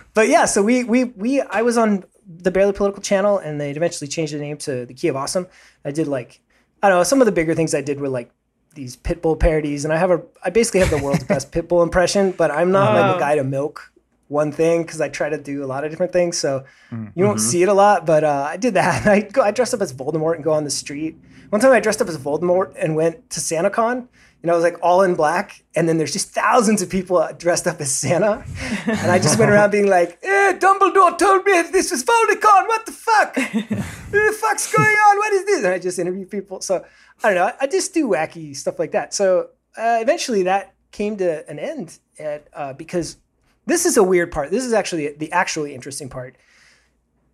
but yeah, so we we we I was on the Barely Political channel and they eventually changed the name to the Key of Awesome. I did like I don't know, some of the bigger things I did were like these Pitbull parodies and I have a I basically have the world's best Pitbull impression, but I'm not like Oh. a guy to milk one thing because I try to do a lot of different things. So Mm, you won't mm-hmm. see it a lot, but uh, I did that. I go, I dressed up as Voldemort and go on the street. One time I dressed up as Voldemort and went to SantaCon. And I was like all in black, and then there's just thousands of people dressed up as Santa, and I just went around being like, eh, "Dumbledore told me this was Voldemort. What the fuck? what the fuck's going on? What is this?" And I just interview people. So I don't know. I, I just do wacky stuff like that. So uh, eventually, that came to an end at uh, because this is a weird part. This is actually the actually interesting part.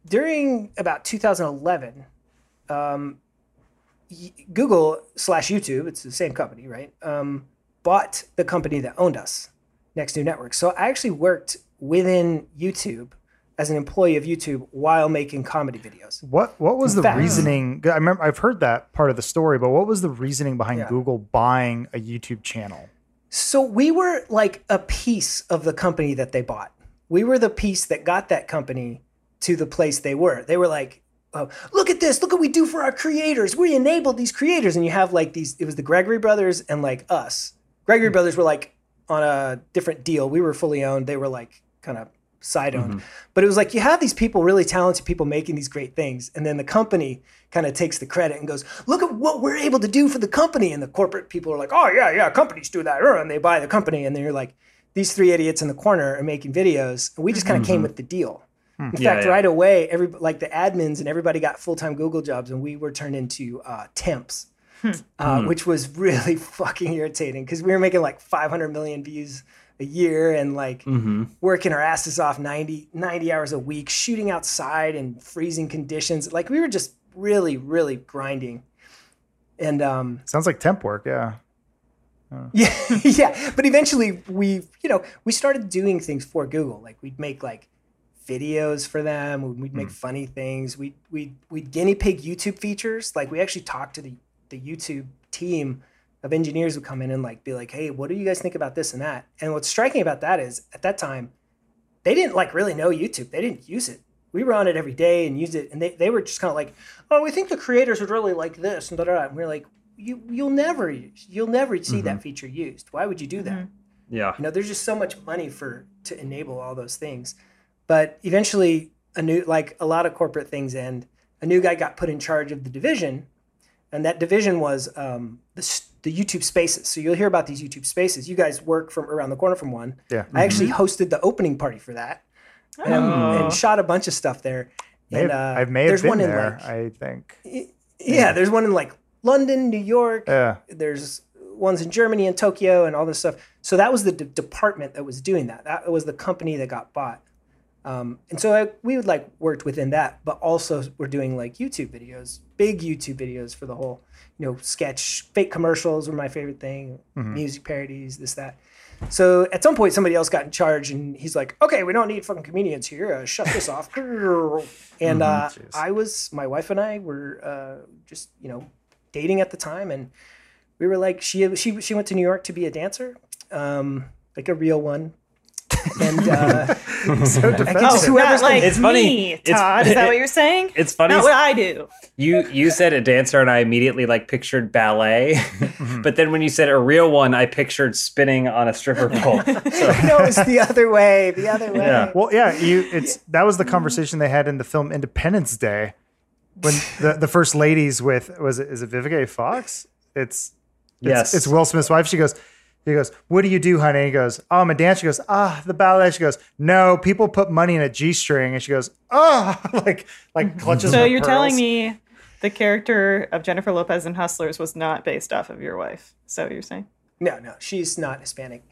During about 2011, um, Google slash YouTube, it's the same company, right? Um, bought the company that owned us, Next New Network. So I actually worked within YouTube as an employee of YouTube while making comedy videos. What what was the fact- reasoning? I remember I've heard that part of the story, but what was the reasoning behind Yeah. Google buying a YouTube channel? So we were like a piece of the company that they bought. We were the piece that got that company to the place they were. They were like, oh, look at this, look what we do for our creators. We enabled these creators. And you have like these, it was the Gregory brothers and like us. Gregory hmm. brothers were like on a different deal. We were fully owned. They were like kind of side owned. But it was like you have these people, really talented people making these great things. And then the company kind of takes the credit and goes, look at what we're able to do for the company. And the corporate people are like, oh, yeah, yeah, companies do that. uh," And they buy the company. And then you're like, these three idiots in the corner are making videos. And we just kind of came with the deal. In Yeah, fact, yeah. right away, every like the admins and everybody got full time Google jobs, and we were turned into uh, temps, uh, which was really fucking irritating because we were making like 500 million views a year and like working our asses off 90, 90 hours a week, shooting outside in freezing conditions. Like we were just really, really grinding. And um, Sounds like temp work, yeah. yeah, yeah. But eventually, we, you know, we started doing things for Google. Like we'd make like videos for them. We'd make funny things. We we we'd guinea pig YouTube features. Like we actually talked to the the YouTube team of engineers would come in and like be like, hey, what do you guys think about this and that? And what's striking about that is at that time, they didn't like really know YouTube. They didn't use it. We were on it every day and used it, and they, they were just kind of like, oh, we think the creators would really like this and da da. da. And we are like, you you'll never you'll never see that feature used. Why would you do that? Yeah. You know, there's just so much money for to enable all those things. But eventually, a new like a lot of corporate things end. A new guy got put in charge of the division, and that division was um, the s- the YouTube Spaces. So you'll hear about these YouTube Spaces. You guys work from around the corner from one. Yeah. I actually hosted the opening party for that, and, Oh. and shot a bunch of stuff there. May And have- uh, I may have there's been one in there, like I think. yeah, there's one in like London, New York. Yeah. There's ones in Germany and Tokyo and all this stuff. So that was the d- department that was doing that. That was the company that got bought. Um, and so I, we would like worked within that, but also we're doing like YouTube videos, big YouTube videos for the whole, you know, sketch, fake commercials were my favorite thing, music parodies, this that. So at some point, somebody else got in charge, and he's like, "Okay, we don't need fucking comedians here. Uh, shut this off." and uh, I was, my wife and I were uh, just, you know, dating at the time, and we were like, she she she went to New York to be a dancer, um, like a real one, and uh, So I defensive. guess Oh, whoever's like It's funny. me, It's- Todd. Is that what you're saying? It's funny. Not what I do. You you said a dancer and I immediately like pictured ballet, mm-hmm. but then when you said a real one, I pictured spinning on a stripper pole. So no, it's the other way, the other way. Yeah. Well, yeah, you it's that was the conversation they had in the film Independence Day when the, the first ladies with was it is it Vivica A. Fox? It's yes, it's Will Smith's wife. She goes, he goes, What do you do, honey? He goes, Oh, I'm a dancer. She goes, Ah, the ballet. She goes, No, people put money in a G string. And she goes, Oh, like like clutches. So you're telling me the character of Jennifer Lopez in Hustlers was not based off of your wife? So you're saying? No, no, she's not Hispanic.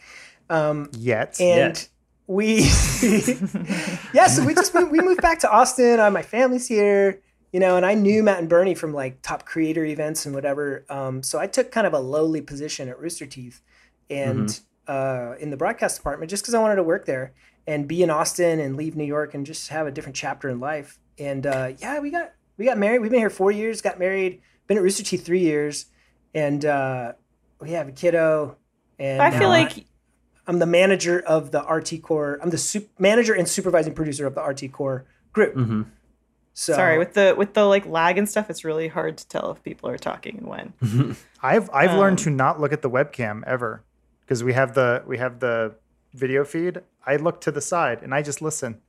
Um, yet? and Yet. we, yeah, so we just moved, we moved back to Austin. Uh, my family's here, you know, and I knew Matt and Burnie from like top creator events and whatever. Um, so I took kind of a lowly position at Rooster Teeth, and uh, in the broadcast department just because I wanted to work there. and be in Austin and leave New York and just have a different chapter in life. And uh, yeah, we got we got married. We've been here four years. Got married. Been at Rooster Teeth three years, and uh, we have a kiddo. And I feel now like I'm the manager of the RT Core. I'm the sup- manager and supervising producer of the RT Core group. Mm-hmm. So sorry with the with the like lag and stuff. It's really hard to tell if people are talking and when. I've I've learned Um, to not look at the webcam ever because we have the we have the video feed. I look to the side and I just listen.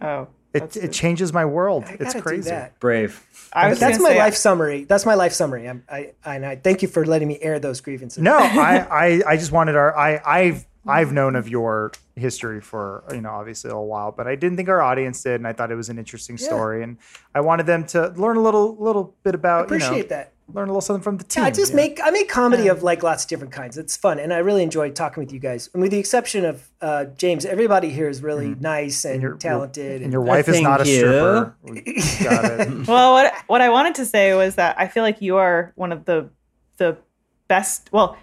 Oh, It it changes my world. I It's crazy. that. Brave. I was That's my say, life summary. That's my life summary. I'm, I and I thank you for letting me air those grievances. No, I, I I just wanted our I I've I've known of your history for you know obviously a while, but I didn't think our audience did, and I thought it was an interesting Yeah. story, and I wanted them to learn a little little bit about appreciate you know that. Learn a little something from the team. Yeah, I just yeah. make I make comedy of like lots of different kinds. It's fun, and I really enjoy talking with you guys. And with the exception of uh, James, everybody here is really nice and Mm-hmm. your- your- talented. and your wife is not a Thank you. stripper. We got it. well, what what I wanted to say was that I feel like you are one of the the best. Well,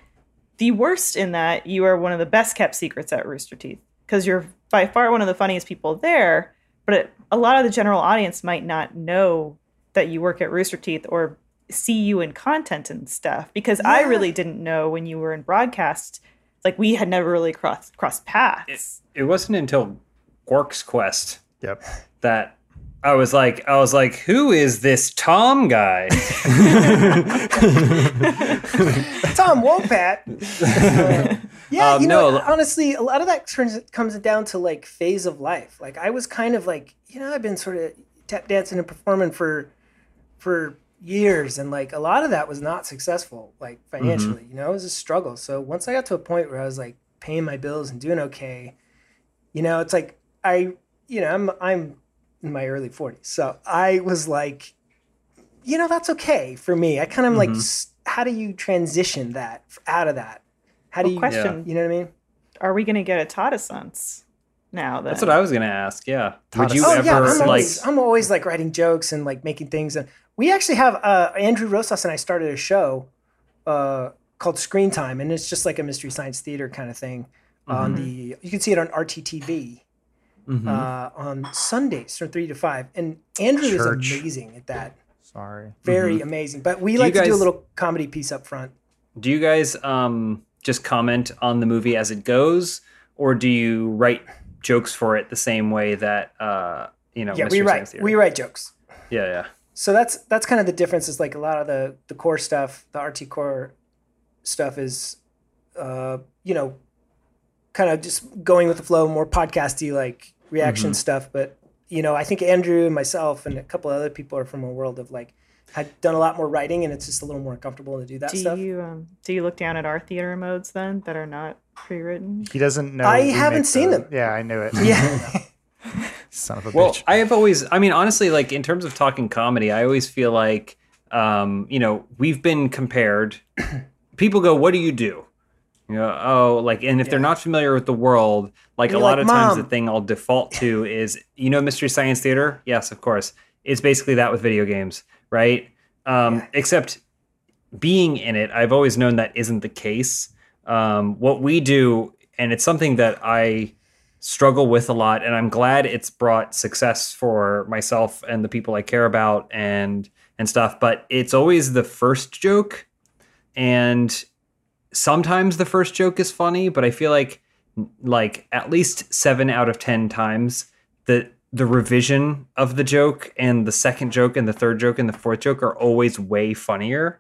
the worst in that you are one of the best kept secrets at Rooster Teeth because you're by far one of the funniest people there. But it, a lot of the general audience might not know that you work at Rooster Teeth or see you in content and stuff because I really didn't know when you were in broadcast. Like we had never really crossed crossed paths. It wasn't until Quark's Quest Yep. that I was like, I was like, who is this Tom guy? Tom Wopat. Uh, yeah, Um, you know, no. honestly, a lot of that turns comes down to like phase of life. Like I was kind of like, you know, I've been sort of tap dancing and performing for for years, and like a lot of that was not successful, like mm-hmm. financially. You know, it was a struggle. So once I got to a point where I was like paying my bills and doing okay, you know, it's like I, you know, I'm I'm in my early 40s, so I was like, you know, that's okay for me. I kind of like, mm-hmm. how do you transition that out of that? How do Well, you, question: you know what I mean? Are we going to get a Tadasance now? Then? That's what I was gonna ask. Yeah. Would oh, you oh ever yeah, I'm like? I'm always like writing jokes and like making things. And we actually have uh, Andrew Rosas and I started a show uh, called Screen Time, and it's just like a mystery science theater kind of thing. On the you can see it on RTTV Mhm. uh, on Sundays from three to five, and Andrew Church. is amazing at that. Sorry. Very amazing. But we you like to do a little comedy piece up front. do you guys um just comment on the movie as it goes, or do you write jokes for it the same way that uh you know? Yeah, Mystery we Science write Theater? we write jokes. Yeah, yeah. So that's that's kind of the difference is like a lot of the the core stuff the rt core stuff is uh you know kind of just going with the flow more podcasty like reaction Mm-hmm. stuff but you know i think andrew and myself and a couple of other people are from a world of like had done a lot more writing and it's just a little more comfortable to do that Do stuff you um, do you look down at our theater modes then that are not pre-written? He doesn't know. I haven't seen the- them. Yeah, I knew it. yeah Son of a Well, bitch. I have always, I mean, honestly, like in terms of talking comedy, I always feel like, um, you know, we've been compared. People go, "What do you do?" You know, oh, like, and if they're not familiar with the world, like a lot like, of times the thing I'll default to is, you know, Mystery Science Theater. Yes, of course, it's basically that with video games, right? Um, Yeah. Except being in it, I've always known that isn't the case. Um, what we do, and it's something that I struggle with a lot and i'm glad it's brought success for myself and the people i care about and and stuff but it's always the first joke and sometimes the first joke is funny but i feel like like at least 7 out of 10 times the the revision of the joke and the second joke and the third joke and the fourth joke are always way funnier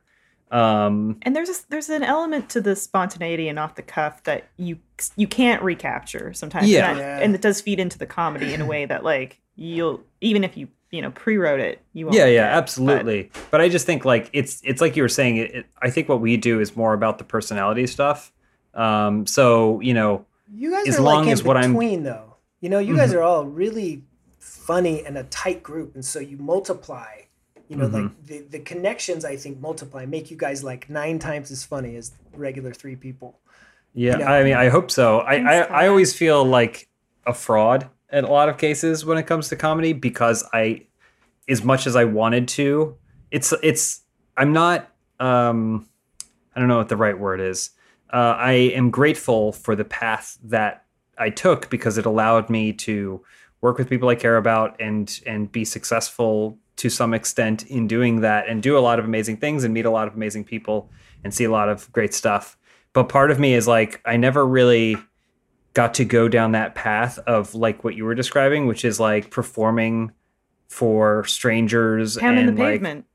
um And there's a, there's an element to the spontaneity and off the cuff that you you can't recapture sometimes. Yeah. and, that- and it does feed into the comedy in a way that like you'll even if you you know pre-wrote it, you won't. yeah yeah get. absolutely but, i just think like it's it's like you were saying it, it, i think what we do is more about the personality stuff um so you know you guys As are long like in as what I'm- Mm-hmm. between though you know you guys are all really funny and a tight group and so you multiply you know Mm-hmm. like the, the connections i think multiply make you guys like nine times as funny as regular three people yeah, Yeah. i mean i hope so I, Thanks, I Todd. i always feel like a fraud in a lot of cases when it comes to comedy because i as much as i wanted to it's it's i'm not um i don't know what the right word is uh, i am grateful for the path that I took because it allowed me to work with people I care about and and be successful to some extent in doing that and do a lot of amazing things and meet a lot of amazing people and see a lot of great stuff. But part of me is like I never really got to go down that path of like what you were describing, which is like performing for strangers Pound in and the like pavement.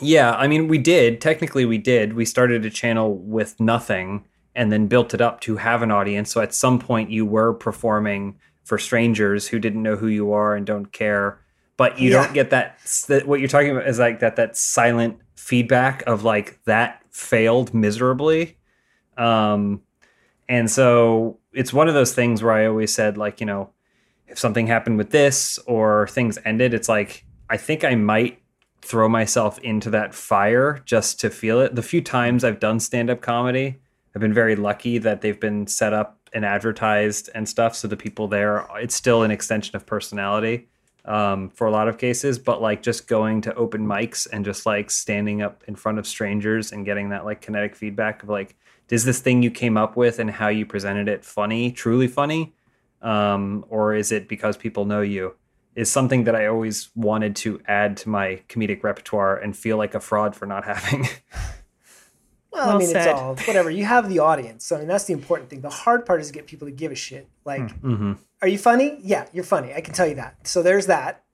yeah, I mean, we did. Technically, we did. We started a channel with nothing and then built it up to have an audience. So at some point, you were performing for strangers who didn't know who you are and don't care. But you Yeah. don't get that, that. What you're talking about is like that that silent feedback of like that failed miserably. Um, and so it's one of those things where I always said like you know, if something happened with this or things ended, it's like I think I might throw myself into that fire just to feel it. The few times I've done stand up comedy, I've been very lucky that they've been set up and advertised and stuff. So the people there, it's still an extension of personality um, for a lot of cases. But like just going to open mics and just like standing up in front of strangers and getting that like kinetic feedback of like, is this thing you came up with and how you presented it funny, truly funny? Um, or is it because people know you? is something that I always wanted to add to my comedic repertoire and feel like a fraud for not having. Well, Well I mean, said. it's all whatever. You have the audience. So, I mean, that's the important thing. The hard part is to get people to give a shit. Like, mm-hmm. Are you funny? Yeah, you're funny. I can tell you that. So there's that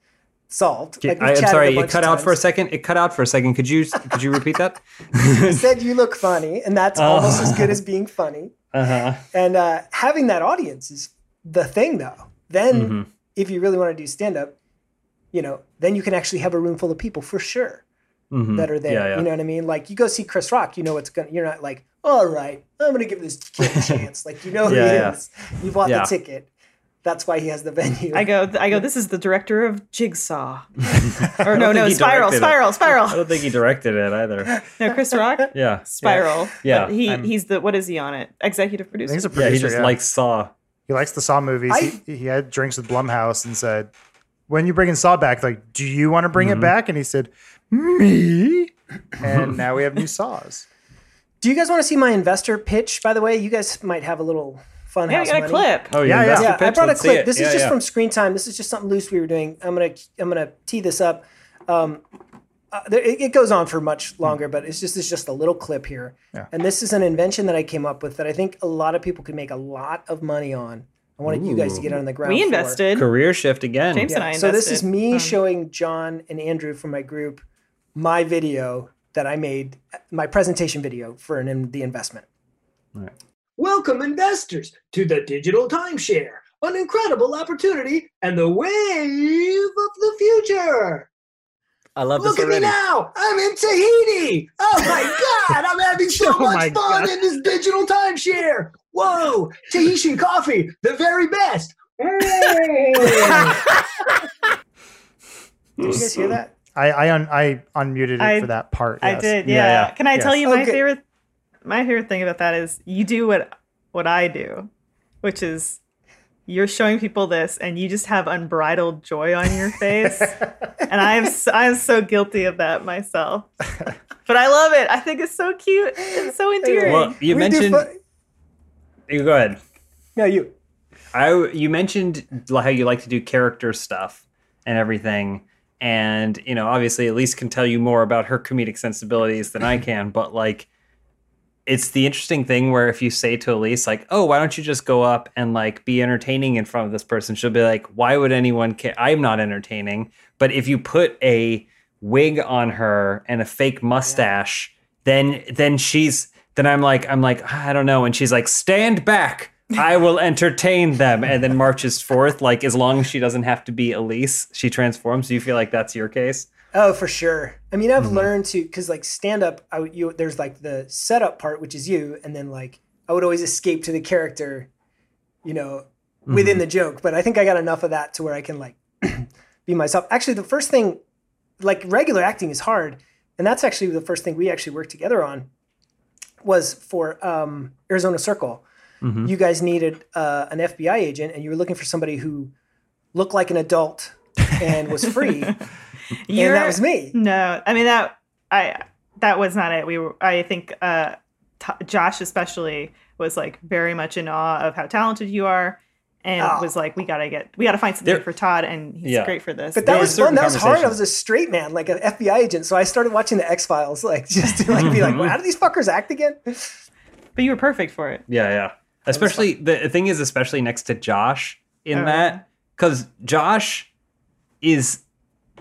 solved. Like, I, am sorry, it cut out for a second. It cut out for a second. Could you could you repeat that? You said you look funny, and that's Oh. almost as good as being funny. Uh huh. And uh, having that audience is the thing, though. Then, Mm-hmm. if you really want to do stand up, you know, then you can actually have a room full of people for sure Mm-hmm. that are there. Yeah, yeah. You know what I mean? Like you go see Chris Rock, you know what's gonna. You're not like, all right, I'm gonna give this kid a chance. Like you know who Yeah, he is. You bought the ticket. That's why he has the venue. I go, I go. This is the director of Jigsaw, or no, no, he Spiral, it. Spiral, I don't think he directed it either. No, Chris Rock, Yeah. Spiral. Yeah. But he I'm- he's the what is he on it? Executive producer. he's a Yeah, he just yeah. likes Saw. he likes the Saw movies. I- he, he had drinks with Blumhouse and said, "When you bringing Saw back, like, do you want to bring Mm-hmm. it back?" And he said, "Me." and now we have new Saws. Do you guys want to see my investor pitch? By the way, you guys might have a little fun yeah, house we got a money. clip. Oh, Yeah, yeah, yeah. Yeah, I brought a clip. This is just yeah. from Screen Time. This is just something loose we were doing. I'm gonna I'm gonna tee this up. Um, uh, there, it, it goes on for much longer, but it's just it's just a little clip here. Yeah. And this is an invention that I came up with that I think a lot of people could make a lot of money on. I wanted you guys to get on the ground. We floor. invested. career shift again. James and I invested. So this is me Um, showing John and Andrew from my group my video that I made, my presentation video for an, the investment. Welcome, investors, to the digital timeshare, an incredible opportunity and the wave of the future. I love Look at me now. I'm in Tahiti. Oh my God. I'm having so Oh much fun God. in this digital timeshare. Whoa. Tahitian coffee, the very best. Mm. Did you guys hear that? I I, un, I unmuted it I- for that part. I yes. did. Yeah, Yeah. yeah. Can I tell you my Okay. favorite? My favorite thing about that is you do what what I do, which is you're showing people this, and you just have unbridled joy on your face, and I am so, I am so guilty of that myself. But I love it. I think it's so cute. It's so endearing. Well, you We mentioned. fu- you go ahead. no, you. I you mentioned how you like to do character stuff and everything, and you know, obviously, Elyse can tell you more about her comedic sensibilities than I can. But like, it's the interesting thing where if you say to Elyse, like, "Oh, why don't you just go up and like be entertaining in front of this person?" She'll be like, "Why would anyone care? I'm not entertaining." But if you put a wig on her and a fake mustache, then then she's then I'm like I'm like I don't know, and she's like, "Stand back." I will entertain them, and then marches forth. Like as long as she doesn't have to be Elyse, she transforms. Do you feel like that's your case? Oh, for sure. I mean, I've Mm-hmm. learned to because like stand up, I you there's like the setup part, which is you, and then like I would always escape to the character, you know, Mm-hmm. within the joke. But I think I got enough of that to where I can like be myself. Actually, the first thing, like regular acting, is hard, and that's actually the first thing we actually worked together on was for um, Arizona Circle. Mm-hmm. You guys needed uh, an FBI agent, and you were looking for somebody who looked like an adult and was free, and You're- that was me. No, I mean that I that was not it. We were. I think uh, t- Josh especially was like very much in awe of how talented you are, and Oh. was like, "We gotta get, we gotta find something There- for Todd, and he's Yeah. great for this." But that There was fun. That was hard. I was a straight man, like an FBI agent. So I started watching the X Files, like just to like be like, well, how do these fuckers act again? but you were perfect for it. Yeah, yeah. Especially the thing is, especially next to Josh in Oh, that, because Josh is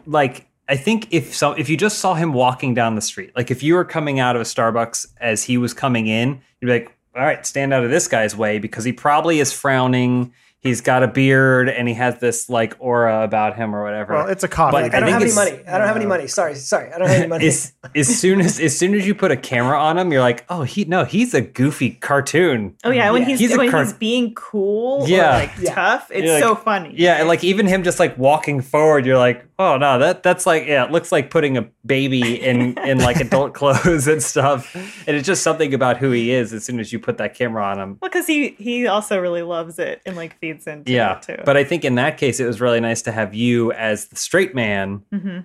like, I think if so, if you just saw him walking down the street, like if you were coming out of a Starbucks as he was coming in, you'd be like, all right, stand out of this guy's way because he probably is frowning. He's got a beard and he has this like aura about him or whatever. Well, it's a coffee. But Like, I I don't have any money. I don't have any money. Sorry, sorry. I don't have any money. as, as soon as as soon as you put a camera on him, you're like, oh, he no, he's a goofy cartoon. Oh yeah, when Yeah. he's, He's when car- he's being cool Yeah. or like Yeah. tough, it's like- so funny. Yeah, and like even him just like walking forward, you're like, oh no, that that's like yeah, it looks like putting a baby in in like adult clothes and stuff. And it's just something about who he is as soon as you put that camera on him. Well, because he he also really loves it and like feeds into Yeah. it too. But I think in that case it was really nice to have you as the straight man hmm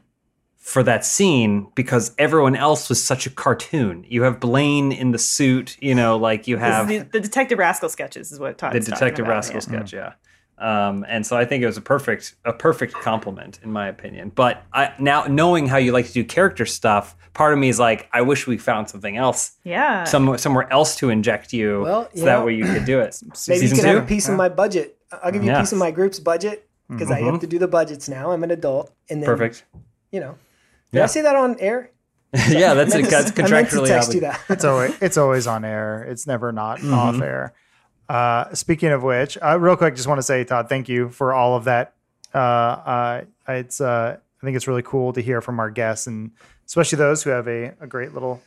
for that scene because everyone else was such a cartoon. You have Blaine in the suit, you know, like you have the, the Detective Rascal sketches is what Todd. the Detective Rascal sketch, yeah. Um, and so I think it was a perfect a perfect compliment in my opinion. But I, now knowing how you like to do character stuff, part of me is like, I wish we found something else, Yeah. some somewhere else to inject you, Well, so you that way you could do it. Maybe Season you can have a piece of my budget. I'll give you a piece of my group's budget because I have to do the budgets now. I'm an adult, and then Perfect. You know, did I Yeah. say that on air? yeah, that's I it. meant That's to- I meant to contractually text you obligated. that. it's always it's always on air. It's never not Mm-hmm. off air. Uh, speaking of which, uh, real quick, just want to say, Todd, thank you for all of that. Uh, uh, it's uh, I think it's really cool to hear from our guests, and especially those who have a, a great little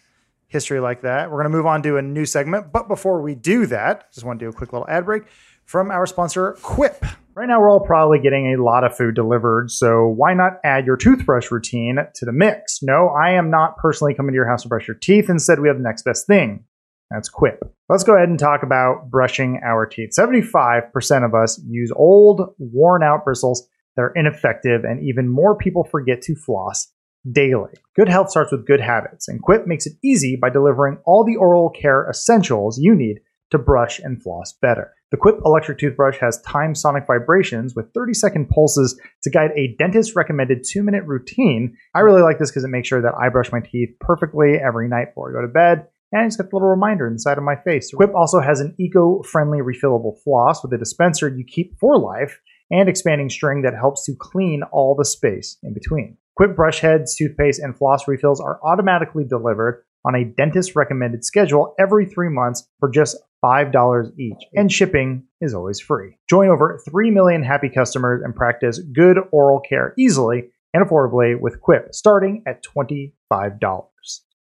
history like that. We're going to move on to a new segment, but before we do that, just want to do a quick little ad break from our sponsor, Quip. Right now, we're all probably getting a lot of food delivered, so why not add your toothbrush routine to the mix? No, I am not personally coming to your house to brush your teeth. Instead, we have the next best thing. That's Quip. Let's go ahead and talk about brushing our teeth. 75% of us use old, worn out bristles that are ineffective, and even more people forget to floss daily. Good health starts with good habits, and Quip makes it easy by delivering all the oral care essentials you need to brush and floss better. The Quip electric toothbrush has time sonic vibrations with 30 second pulses to guide a dentist recommended two minute routine. I really like this because it makes sure that I brush my teeth perfectly every night before I go to bed. And it's got a little reminder inside of my face. Quip also has an eco friendly refillable floss with a dispenser you keep for life and expanding string that helps to clean all the space in between. Quip brush heads, toothpaste, and floss refills are automatically delivered on a dentist recommended schedule every three months for just $5 each, and shipping is always free. Join over 3 million happy customers and practice good oral care easily and affordably with Quip, starting at $25.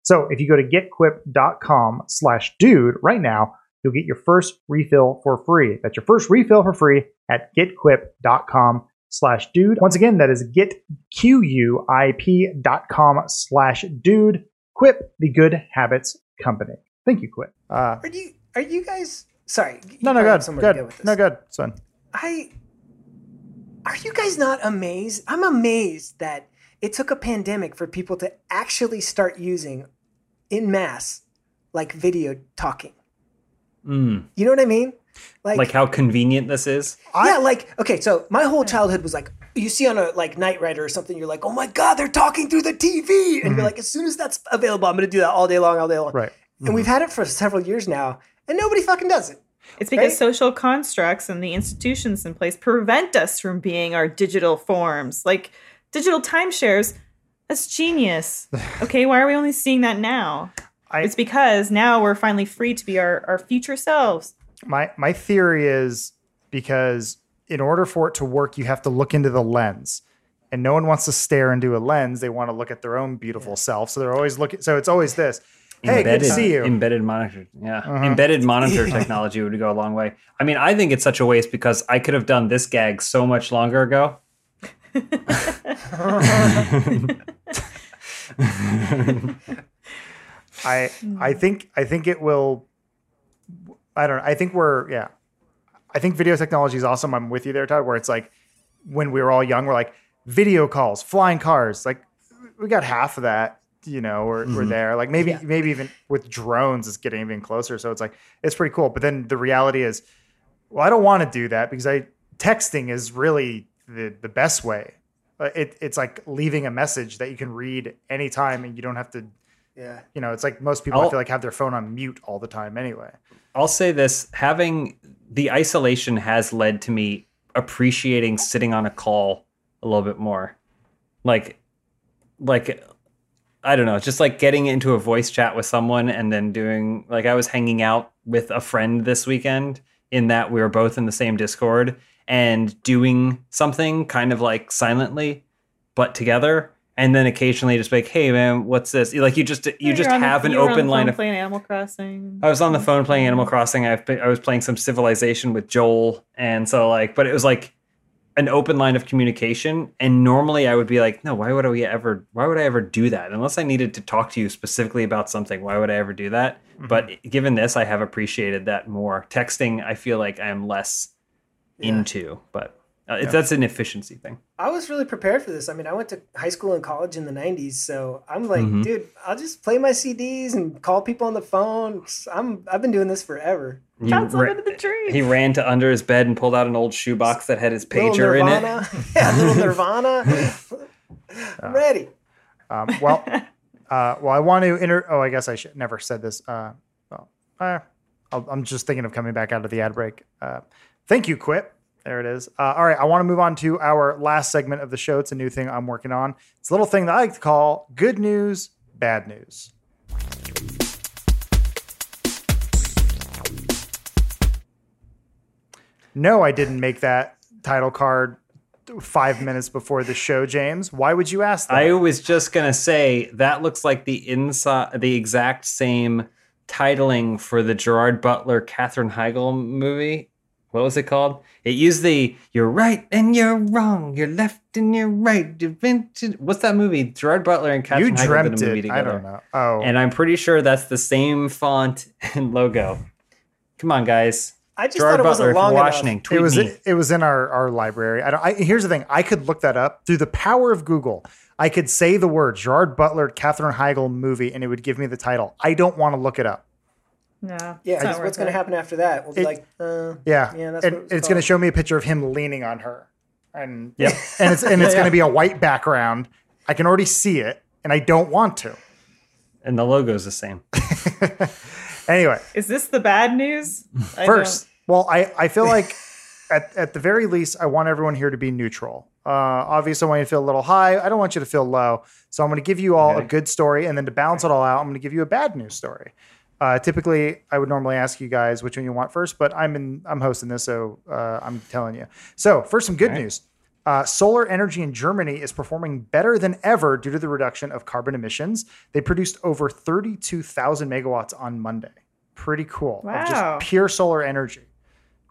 So if you go to getquip.com slash dude right now, you'll get your first refill for free. That's your first refill for free at getquip.com slash dude. Once again, that is getquip.com slash dude. Quip, the good habits company. Thank you, Quip. Uh, Are you? Are you guys? Sorry. you no, no, good. somewhere Good. go. No, good. Son. I are you guys not amazed? I'm amazed that it took a pandemic for people to actually start using in mass like video talking. Mm. You know what I mean? Like how convenient this is. yeah, like okay, so my whole childhood was like you see on a like Knight Rider or something, you're like, oh my god, they're talking through the TV, and you're mm-hmm. like, as soon as that's available, I'm gonna do that all day long, all day long. Right. And we've had it for several years now, and nobody fucking does it. It's because Right? social constructs and the institutions in place prevent us from being our digital forms. Like digital timeshares, that's genius. Okay, why are we only seeing that now? I- it's because now we're finally free to be our, our future selves. My my theory is because in order for it to work, you have to look into the lens. And no one wants to stare into a lens. They want to look at their own beautiful self. So they're always looking. So it's always this. Hey, good to see you. Embedded monitor. Yeah. Uh-huh. Embedded monitor technology would go a long way. I mean, I think it's such a waste because I could have done this gag so much longer ago. I I think I think it will. I don't. know. I think we're yeah. I think video technology is awesome. I'm with you there, Todd. Where it's like when we were all young, we're like video calls, flying cars. Like we got half of that. You know, we're, we're there. Like maybe maybe even with drones, it's getting even closer. So it's like it's pretty cool. But then the reality is, well, I don't want to do that because I texting is really the the best way. Uh, It, it's like leaving a message that you can read anytime and you don't have to, Yeah. you know, it's like most people I I'll- feel like have their phone on mute all the time anyway. I'll say this having the isolation has led to me appreciating sitting on a call a little bit more. Like like I don't know, just like getting into a voice chat with someone and then doing like I was hanging out with a friend this weekend in that we were both in the same Discord and doing something kind of like silently but together and then occasionally just be like hey man what's this like you just you You're just on the- have an you were on the open line phone of playing Animal Crossing. I was on the phone playing Animal Crossing. I've been, I was playing some Civilization with Joel, and so like, but it was like an open line of communication. And normally I would be like, no, why would I ever? Why would I ever do that? Unless I needed to talk to you specifically about something, why would I ever do that? Mm-hmm. But given this, I have appreciated that more. Texting, I feel like I am less into, but uh, it's that's an efficiency thing. I was really prepared for this. I mean, I went to high school and college in the 90s, so I'm like, Mhm. dude, I'll just play my CDs and call people on the phone. I'm I've been doing this forever. You Bounce up ra- into the tree. he ran to under his bed and pulled out an old shoebox that had his pager in it. Nirvana. yeah, little Nirvana. I'm ready. Um, well, uh, well, I want to inter. Oh, I guess I should never said this. Uh, well, uh, I'll, I'm just thinking of coming back out of the ad break. Uh, thank you, Quip. There it is. Uh, all right, I want to move on to our last segment of the show. It's a new thing I'm working on. It's a little thing that I like to call "Good News, Bad News." No, I didn't make that title card five minutes before the show, James. Why would you ask that? I was just gonna say that looks like the inside, the exact same titling for the Gerard Butler, Katherine Heigl movie. What was it called? It used the "you're right and you're wrong, you're left and you're right." you've What's that movie? Gerard Butler and Katherine you Heigl dreamt did a movie it. I don't know. Oh, And I'm pretty sure that's the same font and logo. Come on, guys. I just Gerard thought it Butler, wasn't long watching, enough. tweet it was me. it was in our, our library. I don't. I, here's the thing: I could look that up through the power of Google. I could say the word Gerard Butler, Katherine Heigl movie, and it would give me the title. I don't want to look it up. No. Yeah, it's because what's going to happen after that? We'll be It- like, uh, Yeah, Yeah, that's and what it was it's going to show me a picture of him leaning on her, and Yep. and it's and it's Yeah, going to be a white background. I can already see it, and I don't want to. And the logo's the same. Anyway, Is this the bad news? I First, well, I, I feel like at, at the very least, I want everyone here to be neutral. Uh, obviously, I want you to feel a little high. I don't want you to feel low. So I'm going to give you all a good story, and then to balance it all out, I'm going to give you a bad news story. Uh, typically, I would normally ask you guys which one you want first, but I'm in I'm hosting this, so uh, I'm telling you. So first, some good All right. news. Uh, solar energy in Germany is performing better than ever due to the reduction of carbon emissions. They produced over 32,000 megawatts on Monday. Pretty cool. Of Wow. just pure solar energy.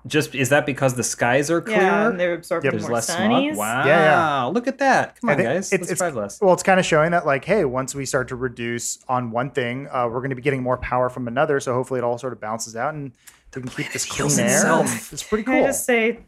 Just is that because the skies are clearer? Yeah, and they're absorbing There's more less sunnies. smog. Wow. Yeah, Look at that. Come on, guys. it- Let's it's, drive less. well, it's kind of showing that, like, hey, once we start to reduce on one thing, uh, we're going to be getting more power from another. So hopefully, it all sort of balances out, and we can keep this clean heals air. It's pretty Can cool. I just say,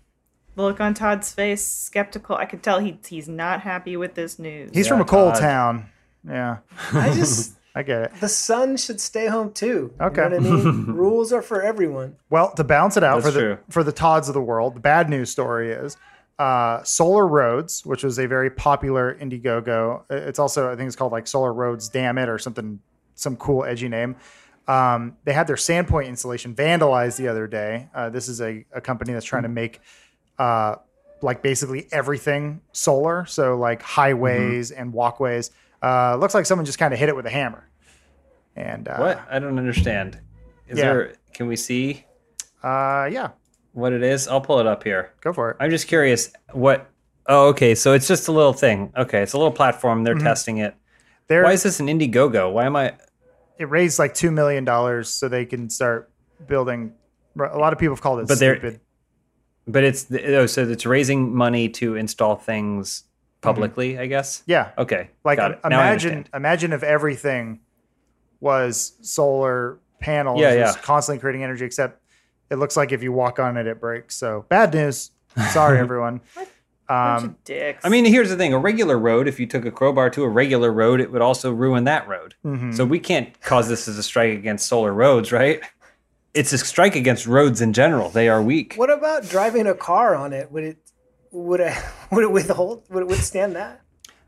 the look on Todd's face, skeptical. I could tell he he's not happy with this news. He's Yeah, from a coal Todd. town. Yeah, I just, I get it. the sun should stay home too. Okay. You know what I mean? Rules are for everyone. Well, to balance it out That's for the true. for the Todds of the world, the bad news story is uh, Solar Roads, which was a very popular Indiegogo. It's also I think it's called like Solar Roads Damn It or something, some cool edgy name. Um, they had their Sandpoint installation vandalized the other day. Uh, this is a, a company that's trying to make uh, like basically everything solar, so like highways and walkways. Uh, looks like someone just kind of hit it with a hammer. And uh, what? I don't understand. Is yeah. there? Can we see Uh, yeah, what it is? I'll pull it up here. go for it. I'm just curious. What? Oh, okay. So it's just a little thing. Okay, it's a little platform. They're Mhm. testing it. There, Why is this an Indiegogo? Why am I? it raised like two million dollars so they can start building. A lot of people have called it But stupid. But it's oh, so it's raising money to install things publicly. I guess. Yeah, Okay. like got it. Now I imagine, imagine if everything was solar panels, Yeah, just yeah. constantly creating energy. Except it looks like if you walk on it, it breaks. So bad news. Sorry, everyone. Bunch Um, of dicks. I mean, here's the thing: a regular road. If you took a crowbar to a regular road, it would also ruin that road. mhm. So we can't cause this as a strike against solar roads, right? It's a strike against roads in general. They are weak. What about driving a car on it? Would it would it would it withhold would it withstand that?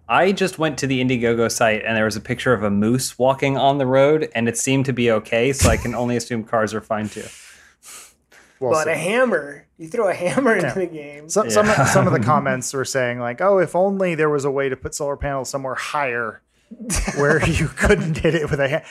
I just went to the Indiegogo site and there was a picture of a moose walking on the road and it seemed to be okay, so I can only assume cars are fine too. We'll but see. a hammer, you throw a hammer into Yeah. the game. So, some some of the comments were saying like, "Oh, if only there was a way to put solar panels somewhere higher, where you couldn't hit it with a hammer."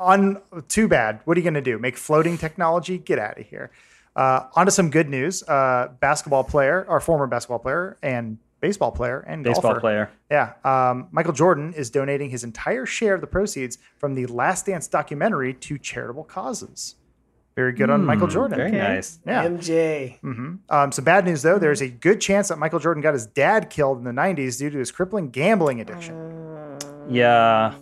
On too bad. What are you going to do? Make floating technology? Get out of here. Uh, on to some good news. Uh, basketball player, our former basketball player, and baseball player, and Baseball golfer. player. Yeah, um, Michael Jordan is donating his entire share of the proceeds from the Last Dance documentary to charitable causes. Very good on Michael Jordan. Very Okay. nice. Yeah. MJ. Um, some bad news though. There's a good chance that Michael Jordan got his dad killed in the 90s due to his crippling gambling addiction. Yeah.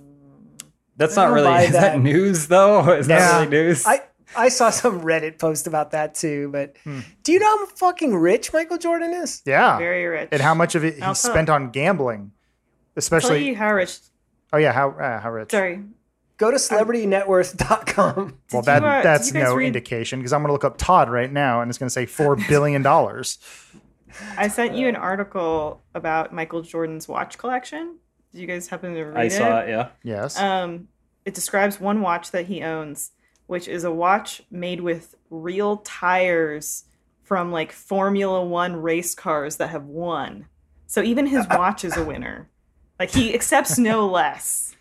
That's I not really is that that. news though? Is Yeah. that really news? I I saw some Reddit post about that too, but Hmm. do you know how fucking rich Michael Jordan is? Yeah. Very rich. And how much of it he How come? spent on gambling, Tell especially. you how rich. oh yeah, how uh, how rich? Sorry. Go to celebritynetworth.com. Well, that you, uh, that's no read- indication because I'm going to look up Todd right now and it's going to say four billion dollars. I sent you an article about Michael Jordan's watch collection. Did you guys happen to read it? I saw it, yeah. yes. Um, it describes one watch that he owns, which is a watch made with real tires from like Formula One race cars that have won. So even his watch is a winner. Like he accepts no less.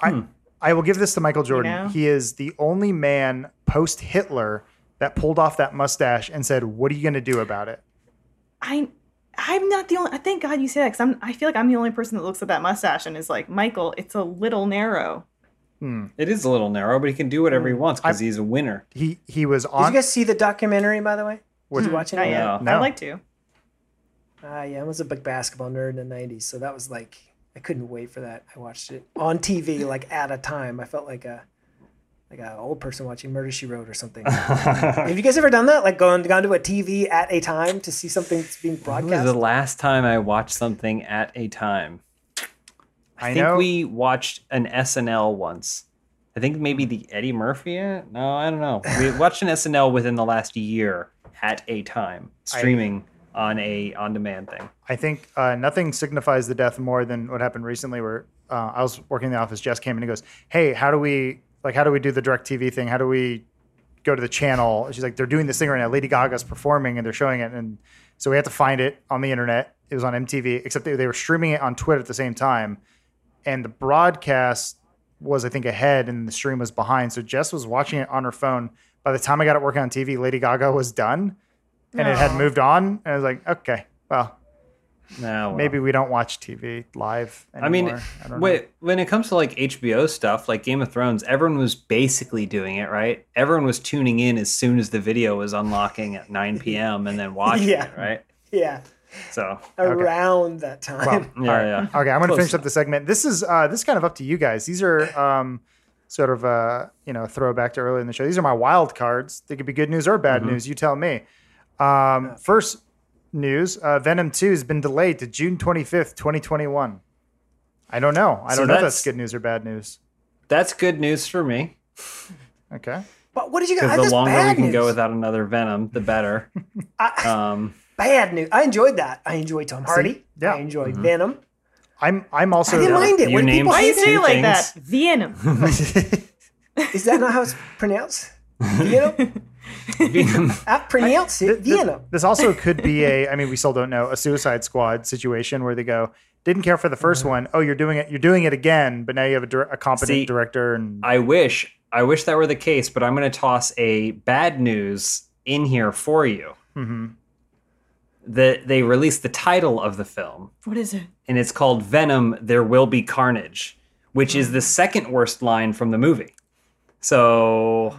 I hmm. I will give this to Michael Jordan. know? He is the only man post Hitler that pulled off that mustache and said, "What are you going to do about it?" I I'm not the only. I thank God you say that because I'm. I feel like I'm the only person that looks at that mustache and is like, Michael, it's a little narrow. Hmm. It is a little narrow, but he can do whatever he hmm. wants because he's a winner. He he was on. Did you guys see the documentary by the way? Was Did you watch it? Not yet. No. No. I'd like to. Uh, yeah, I was a big basketball nerd in the '90s, so that was like I couldn't wait for that. I watched it on TV like at a time. I felt like a like an old person watching Murder She Wrote or something. Have you guys ever done that? Like gone gone to a TV at a time to see something that's being When was broadcast? the last time I watched something at a time? I, I think know. we watched an SNL once. I think maybe the Eddie Murphy. No, I don't know. We watched an SNL within the last year at a time, streaming on a on-demand thing. I think uh, nothing signifies the death more than what happened recently, where uh, I was working in the office. Jess came in and goes, "Hey, how do we like? How do we do the direct TV thing? How do we go to the channel?" She's like, "They're doing this thing right now. Lady Gaga's performing, and they're showing it, and so we had to find it on the internet. It was on MTV, except they, they were streaming it on Twitter at the same time, and the broadcast was, I think, ahead, and the stream was behind. So Jess was watching it on her phone. By the time I got it working on TV, Lady Gaga was done, and it had moved on. And I was like, okay, well." No, well. Maybe we don't watch TV live I mean. I, don't know. wait, when it comes to like HBO stuff, like Game of Thrones, everyone was basically doing it, right? Everyone was tuning in as soon as the video was unlocking at 9 p.m. and then watching Yeah. it, right? yeah, So, around that time. Well, yeah, yeah. Okay, I'm going to Close finish up the segment. This is uh, this is kind of up to you guys. These are um, sort of uh, you know throwback to earlier in the show. These are my wild cards. They could be good news or Mm-hmm. bad news. You tell me. Um, first news: uh, Venom Two has been delayed to June 25th, 2021. I don't know. I So don't know if that's- that's good news or bad news. That's good news for me. Okay. But what did you guys? Because the that's longer we can news. go without another Venom, the better. I, Um, bad news. I enjoyed that. I enjoyed Tom Hardy. Yeah. I enjoyed Mm-hmm. Venom. I'm I'm also I didn't mind it. You When people Why you say it, it like things. that? Venom. is that not how it's pronounced? Venom. Venom. I pronounce it Venom. This also could be a, I mean, we still don't know, a Suicide Squad situation where they go, didn't care for the 1st one. Oh, you're doing it. You're doing it again, but now you have a, dir- a competent See, director and I wish, I wish that were the case, but I'm going to toss a bad news in here for you. Mhm. That they released the title of the film, What is it? and it's called Venom: There Will Be Carnage, which is the second worst line from the movie. So,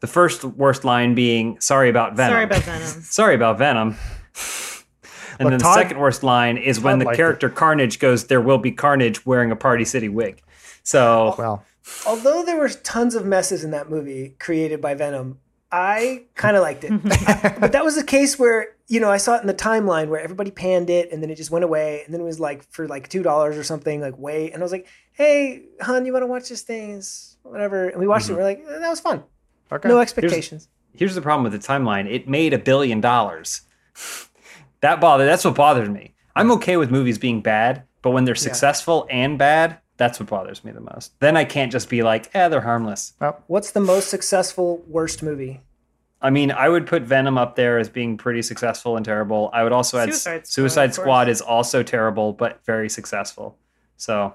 the first worst line being "Sorry about Venom." Sorry about Venom. Sorry about Venom. And Look, then Todd- the second worst line is when the liked character Carnage goes, "There will be carnage," wearing a Party City wig. So well, Although there were tons of messes in that movie created by Venom, I kind of liked it. but that was a case where you know I saw it in the timeline where everybody panned it and then it just went away and then it was like for like two dollars or something like wait and I was like hey hon you want to watch this thing It's whatever and we watched it and we're like "Eh, that was fun Okay. No expectations. Here's the problem with the timeline. It made a billion dollars. that bothered. That's what bothered me. I'm okay with movies being bad, but when they're successful and bad, that's what bothers me the most. Then I can't just be like, eh, they're harmless. What's the most successful worst movie? I mean, I would put Venom up there as being pretty successful and terrible. I would also add Suicide Squad, Suicide of course. Squad is also terrible but very successful. So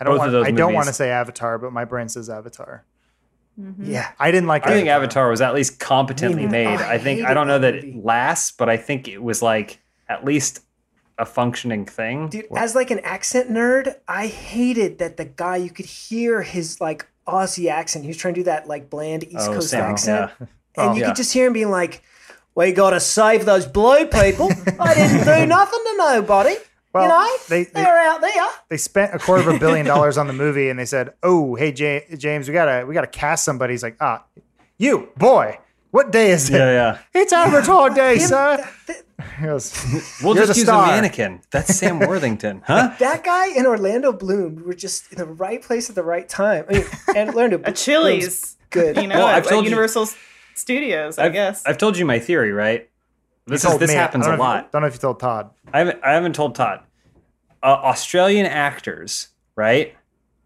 I don't both want. of those I don't movies. want to say Avatar, but my brain says Avatar. Yeah. I didn't like. I think Avatar was at least competently Me made. neither. I I think I hated don't know that that movie. it lasts, but I think it was like at least a functioning thing. Dude, as like an accent nerd, I hated that the guy you could hear his like Aussie accent. He was trying to do that like bland East Oh, Coast Sam, accent. yeah. And Oh, you yeah. could just hear him being like, We gotta save those blue people. I didn't do nothing to nobody. Well, you know? they- they- are out there. they spent a quarter of a billion dollars on the movie, and they said, "Oh, hey Ja- James, we gotta we gotta cast somebody." He's like, "Ah, you boy, what day is it? Yeah, yeah. It's Avatar Day, sir." th- He goes, We'll just the use star. a mannequin. That's Sam Worthington, huh? That guy and Orlando Bloom were just in the right place at the right time. I mean, and Orlando A Bloom's Chili's, good. you know, Well, at, I've at told you- Universal Studios, I I've, guess. I've told you my theory, right? This is this me. happens a don't you- lot. don't know if you told Todd. I haven't I haven't told Todd. Uh, Australian actors, right?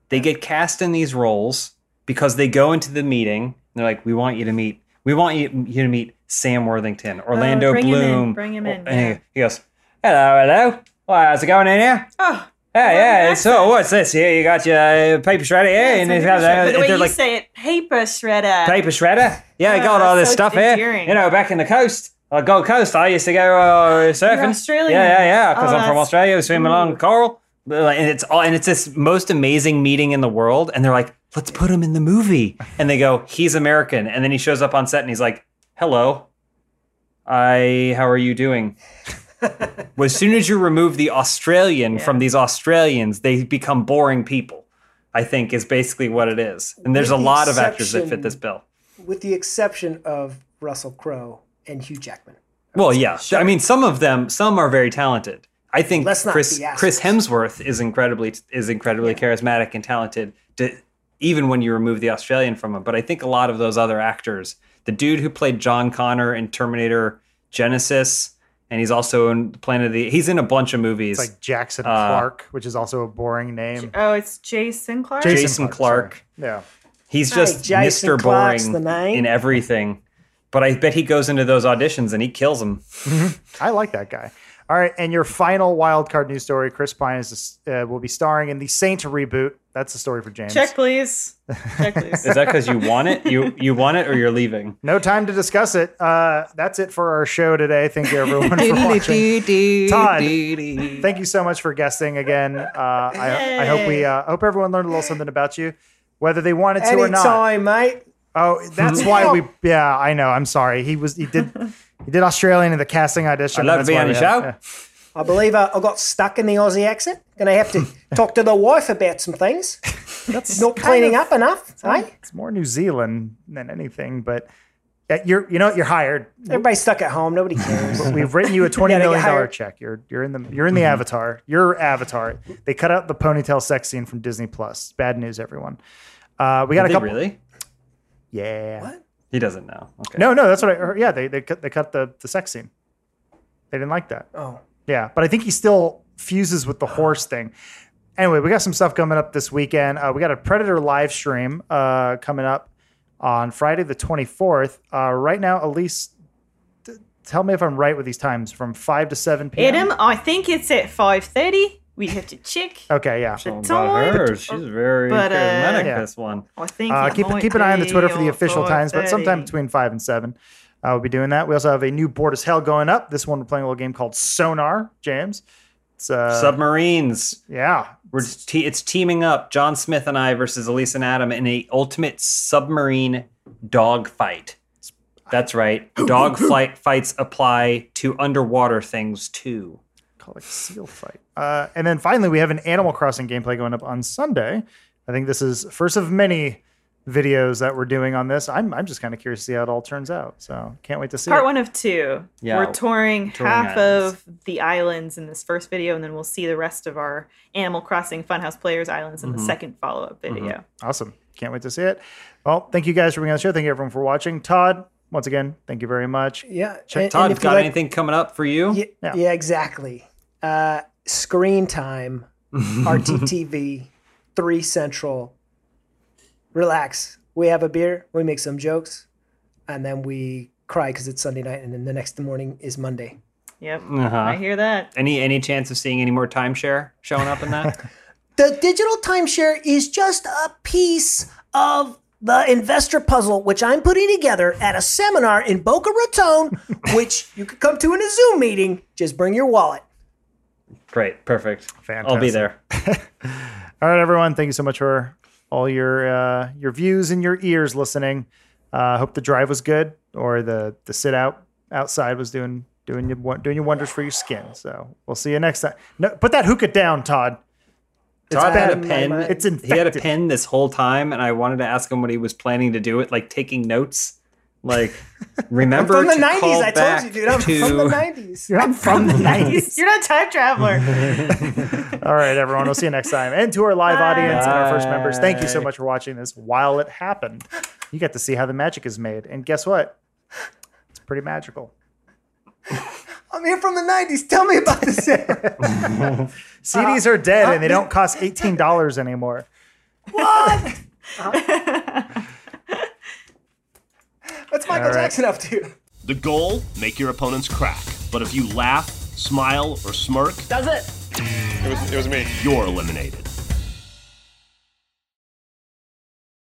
They get cast in these roles because they go into the meeting. And they're like, "We want you to meet. We want you, you to meet Sam Worthington, Orlando Oh, bring him in, Bloom." bring him in, he- yeah. he goes, "Hello, hello. Well, how's it going in here? oh, Yeah, yeah. an So what's this here? You got your uh, paper shredder here, and it's got shredder. But the way you like say it, paper shredder. paper shredder. Yeah, I Oh, got all this so stuff here. You know, back in the coast, uh, Gold Coast, I used to go uh, surfing. Australia. Yeah, yeah, yeah. Because Oh, I'm from Australia, swimming along coral, Uh, and it's all, and it's this most amazing meeting in the world. And they're like, "Let's put him in the movie." And they go, "He's American." And then he shows up on set, and he's like, "Hello, I. How are you doing?" well, as soon as you remove the Australian from these Australians, they become boring people. I think is basically what it is. And there's With a the lot of actors that fit this bill. With the exception of Russell Crowe and Hugh Jackman. Well, yeah. I mean, some of them, some are very talented. I think Chris. Chris Hemsworth is incredibly is incredibly charismatic and talented. To, even when you remove the Australian from him, but I think a lot of those other actors, the dude who played John Connor in Terminator Genisys, and he's also in Planet of the. He's in a bunch of movies. It's like Jackson Uh, Clark, which is also a boring name. Oh, it's Jason Clarke. Jason Clarke. sorry. Yeah. he's just Jason Mr. Clark's Boring in everything. But I bet he goes into those auditions and he kills them. I like that guy. All right, and your final wild card news story: Chris Pine is uh, will be starring in the Saint reboot. That's the story for James. Check, please. Check, please. Is that because you want it? You you want it or you're leaving? No time to discuss it. Uh, that's it for our show today. Thank you everyone for watching. Todd, Thank you so much for guesting again. Uh, I, I hope we uh, hope everyone learned a little something about you, whether they wanted to or not. Anytime, mate. Oh, that's why we. Yeah, I know. I'm sorry. He was. He did. He did Australian in the casting audition. I'd love and to be on why your we had- show. I believe I, I got stuck in the Aussie accent. Gonna have to talk to the wife about some things. That's Not cleaning of- up enough, eh? It's more New Zealand than anything, but uh, you're. You know, you're hired. Everybody's stuck at home. Nobody cares. We've written you a twenty gotta get million dollar check. You're you're in the you're in the Avatar. You're Avatar. They cut out the ponytail sex scene from Disney Plus. Bad news, everyone. Uh, we got Did a couple. really? Yeah. What? He doesn't know. Okay. No, no, that's what I heard. Yeah, they they cut they cut the the sex scene. They didn't like that. oh, Yeah, but I think he still fuses with the horse thing. Anyway, we got some stuff coming up this weekend. Uh, we got a Predator live stream uh, coming up on Friday the 24th. Uh, right now, Elyse, t- tell me if I'm right with these times from 5 to 7 p.m. Adam, I think it's at 5.30. We have to check. Okay, yeah. Something time. about her. She's very But, uh, charismatic. Yeah. This one. I think Uh, keep keep an eye on the Twitter for the official times, but sometime between 5 and 7. Uh, we'll be doing that. We also have a new Board as Hell going up. This one, we're playing a little game called Sonar, James. It's, uh, Submarines. yeah. We're just te- it's teaming up Jon Smith and I versus Elyse and Adam in a ultimate submarine dog fight. That's right. Dog fight fights apply to underwater things too. Called like a seal fight. Uh, and then finally, we have an Animal Crossing gameplay going up on Sunday. I think this is first of many videos that we're doing on this. I'm, I'm just kind of curious to see how it all turns out. So can't wait to see Part it. one of two. Yeah, We're touring, touring half islands. of the islands in this first video, and then we'll see the rest of our Animal Crossing Funhaus Players Islands in the second follow up video. Awesome. can't wait to see it. Well, thank you guys for being on the show. Thank you everyone for watching. Todd, once again, thank you very much. Yeah. Check and- Todd, and if you got like- anything coming up for you? Yeah, Yeah. yeah. exactly. Uh, screen time, RTTV, three central. Relax. We have a beer. We make some jokes, and then we cry because it's Sunday night, and then the next morning is Monday. Yep. Uh-huh. I hear that. Any any chance of seeing any more timeshare showing up in that? The digital timeshare is just a piece of the investor puzzle, which I'm putting together at a seminar in Boca Raton, which you could come to in a Zoom meeting. Just bring your wallet. Great, perfect. Fantastic. I'll be there. All right, everyone. Thank you so much for all your uh, your views and your ears listening. Uh, hope the drive was good, or the the sit out outside was doing doing you doing you wonders for your skin. So we'll see you next time. No, put that hookah down, Todd. Todd had a bad in my pen. It's It's He had a pen this whole time, and I wanted to ask him what he was planning to do it, like taking notes. Like, remember From the to 90s, call I back told you, dude. I'm to from the 90s. You're not from the Nice. You're not a time traveler. All right, everyone. We'll see you next time. And to our live audience and our first members, thank you so much for watching this while it happened. You get to see how the magic is made. And guess what? It's pretty magical. I'm here from the 90s. Tell me about this. CDs are dead and they uh, don't cost $18 anymore. what? What's Michael All right. Jackson up to? The goal, make your opponents crack. But if you laugh, smile, or smirk, does it? It was, it was me. you're eliminated.